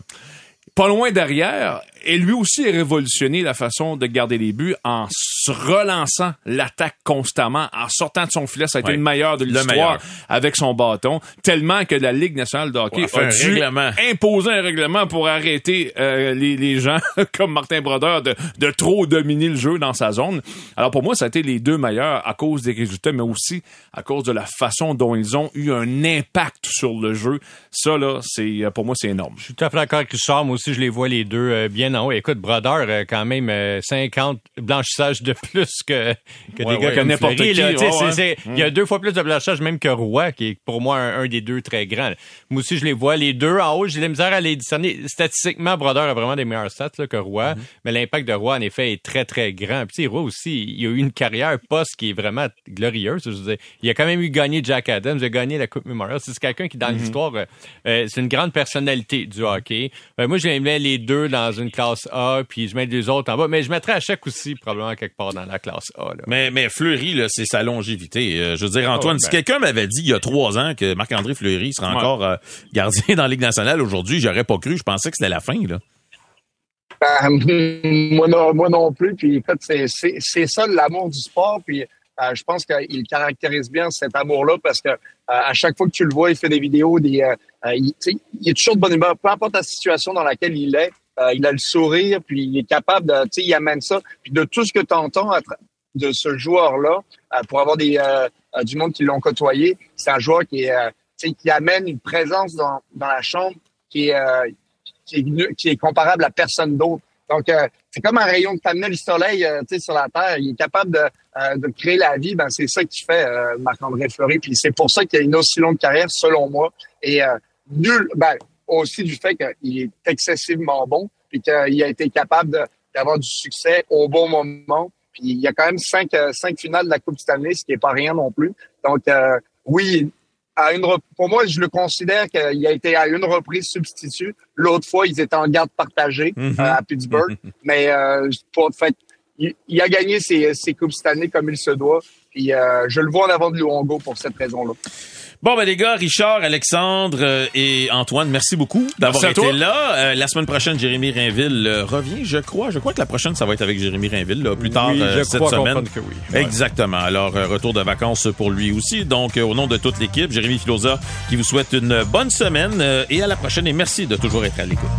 pas loin derrière, et lui aussi a révolutionné la façon de garder les buts en se relançant l'attaque constamment, en sortant de son filet. Ça a été
Ouais.
le meilleur de
Le
l'histoire avec son bâton, tellement que la Ligue nationale de hockey
Ouais,
a dû
règlement.
imposer un règlement pour arrêter euh, les, les gens comme Martin Brodeur de, de trop dominer le jeu dans sa zone. Alors pour moi, ça a été les deux meilleurs à cause des résultats, mais aussi à cause de la façon dont ils ont eu un impact sur le jeu. Ça, là, c'est pour moi, c'est énorme.
Je suis tout à fait d'accord avec Richard. Moi aussi, je les vois les deux euh, bien en haut. Écoute, Brodeur, euh, quand même, euh, 50 blanchissages de plus que, que
Ouais,
des gars
ouais.
comme
N'importe qui,
là.
Ouais,
Il y a deux fois plus de blanchissage même que Roy, qui est pour moi un, un des deux très grands. Moi aussi, je les vois les deux en haut. J'ai de la misère à les discerner. Statistiquement, Brodeur a vraiment des meilleurs stats là, que Roy, mais l'impact de Roy, en effet, est très, très grand. Puis, tu sais, Roy aussi, il a eu une carrière post qui est vraiment glorieuse. Je veux dire, il a quand même eu gagné Jack Adams, il a gagné la Coupe Memorial. C'est quelqu'un qui, dans l'histoire, euh, euh, c'est une grande personnalité du hockey. Euh, moi, je les mets les deux dans une classe A, puis je mets les autres en bas. Mais je mettrais à chaque aussi, probablement, quelque part dans la classe A. Là.
Mais, mais Fleury, là, c'est sa longévité. Euh, je veux dire, Antoine,
Oh,
si
ben.
quelqu'un m'avait dit il y a trois ans que Marc-André Fleury serait
Ouais.
encore euh, gardien dans la Ligue nationale aujourd'hui, j'aurais pas cru. Je pensais que c'était la fin, là.
Ben, moi, non, moi non plus. Puis c'est, c'est, c'est ça l'amour du sport. Puis euh, je pense qu'il caractérise bien cet amour-là parce que euh, à chaque fois que tu le vois, il fait des vidéos, des, euh, euh, il, il est toujours de bonne humeur, peu importe la situation dans laquelle il est. euh, il a le sourire, puis il est capable de, tu sais, il amène ça. Puis de tout ce que tu entends de ce joueur-là, pour avoir des du monde qui l'ont côtoyé, c'est un joueur qui est, qui amène une présence dans, dans la chambre qui est, qui est, qui est comparable à personne d'autre. Donc, euh, c'est comme un rayon que t'amenais le soleil euh, sur la Terre. Il est capable de, euh, de créer la vie. Ben, c'est ça qu'il fait, euh, Marc-André Fleury. Puis c'est pour ça qu'il a une aussi longue carrière, selon moi. Et euh, nul, ben, aussi du fait qu'il est excessivement bon, puis qu'il a été capable d'avoir du succès au bon moment. Puis il y a quand même cinq, euh, cinq finales de la Coupe Stanley, ce qui est pas rien non plus. Donc, oui, à une pour moi, je le considère qu'il a été à une reprise substitut. L'autre fois, ils étaient en garde partagée
Mhm.
euh, à Pittsburgh. Mais euh, pour, fait, il, il a gagné ses, ses coupes cette année comme il se doit. Puis euh, je le vois en avant de Luongo pour cette raison-là.
Bon, ben les gars, Richard, Alexandre euh, et Antoine, merci beaucoup d'avoir été
toi.
là. Euh, la semaine prochaine, Jérémy Rainville euh, revient, je crois. Je crois que la prochaine, ça va être avec Jérémy Rainville, là, plus tard
Oui,
euh,
je
cette
crois
semaine.
que oui. Ouais.
Exactement. Alors, euh, retour de vacances pour lui aussi. Donc, euh, au nom de toute l'équipe, Jérémy Filosa qui vous souhaite une bonne semaine euh, et à la prochaine. Et merci de toujours être à l'écoute.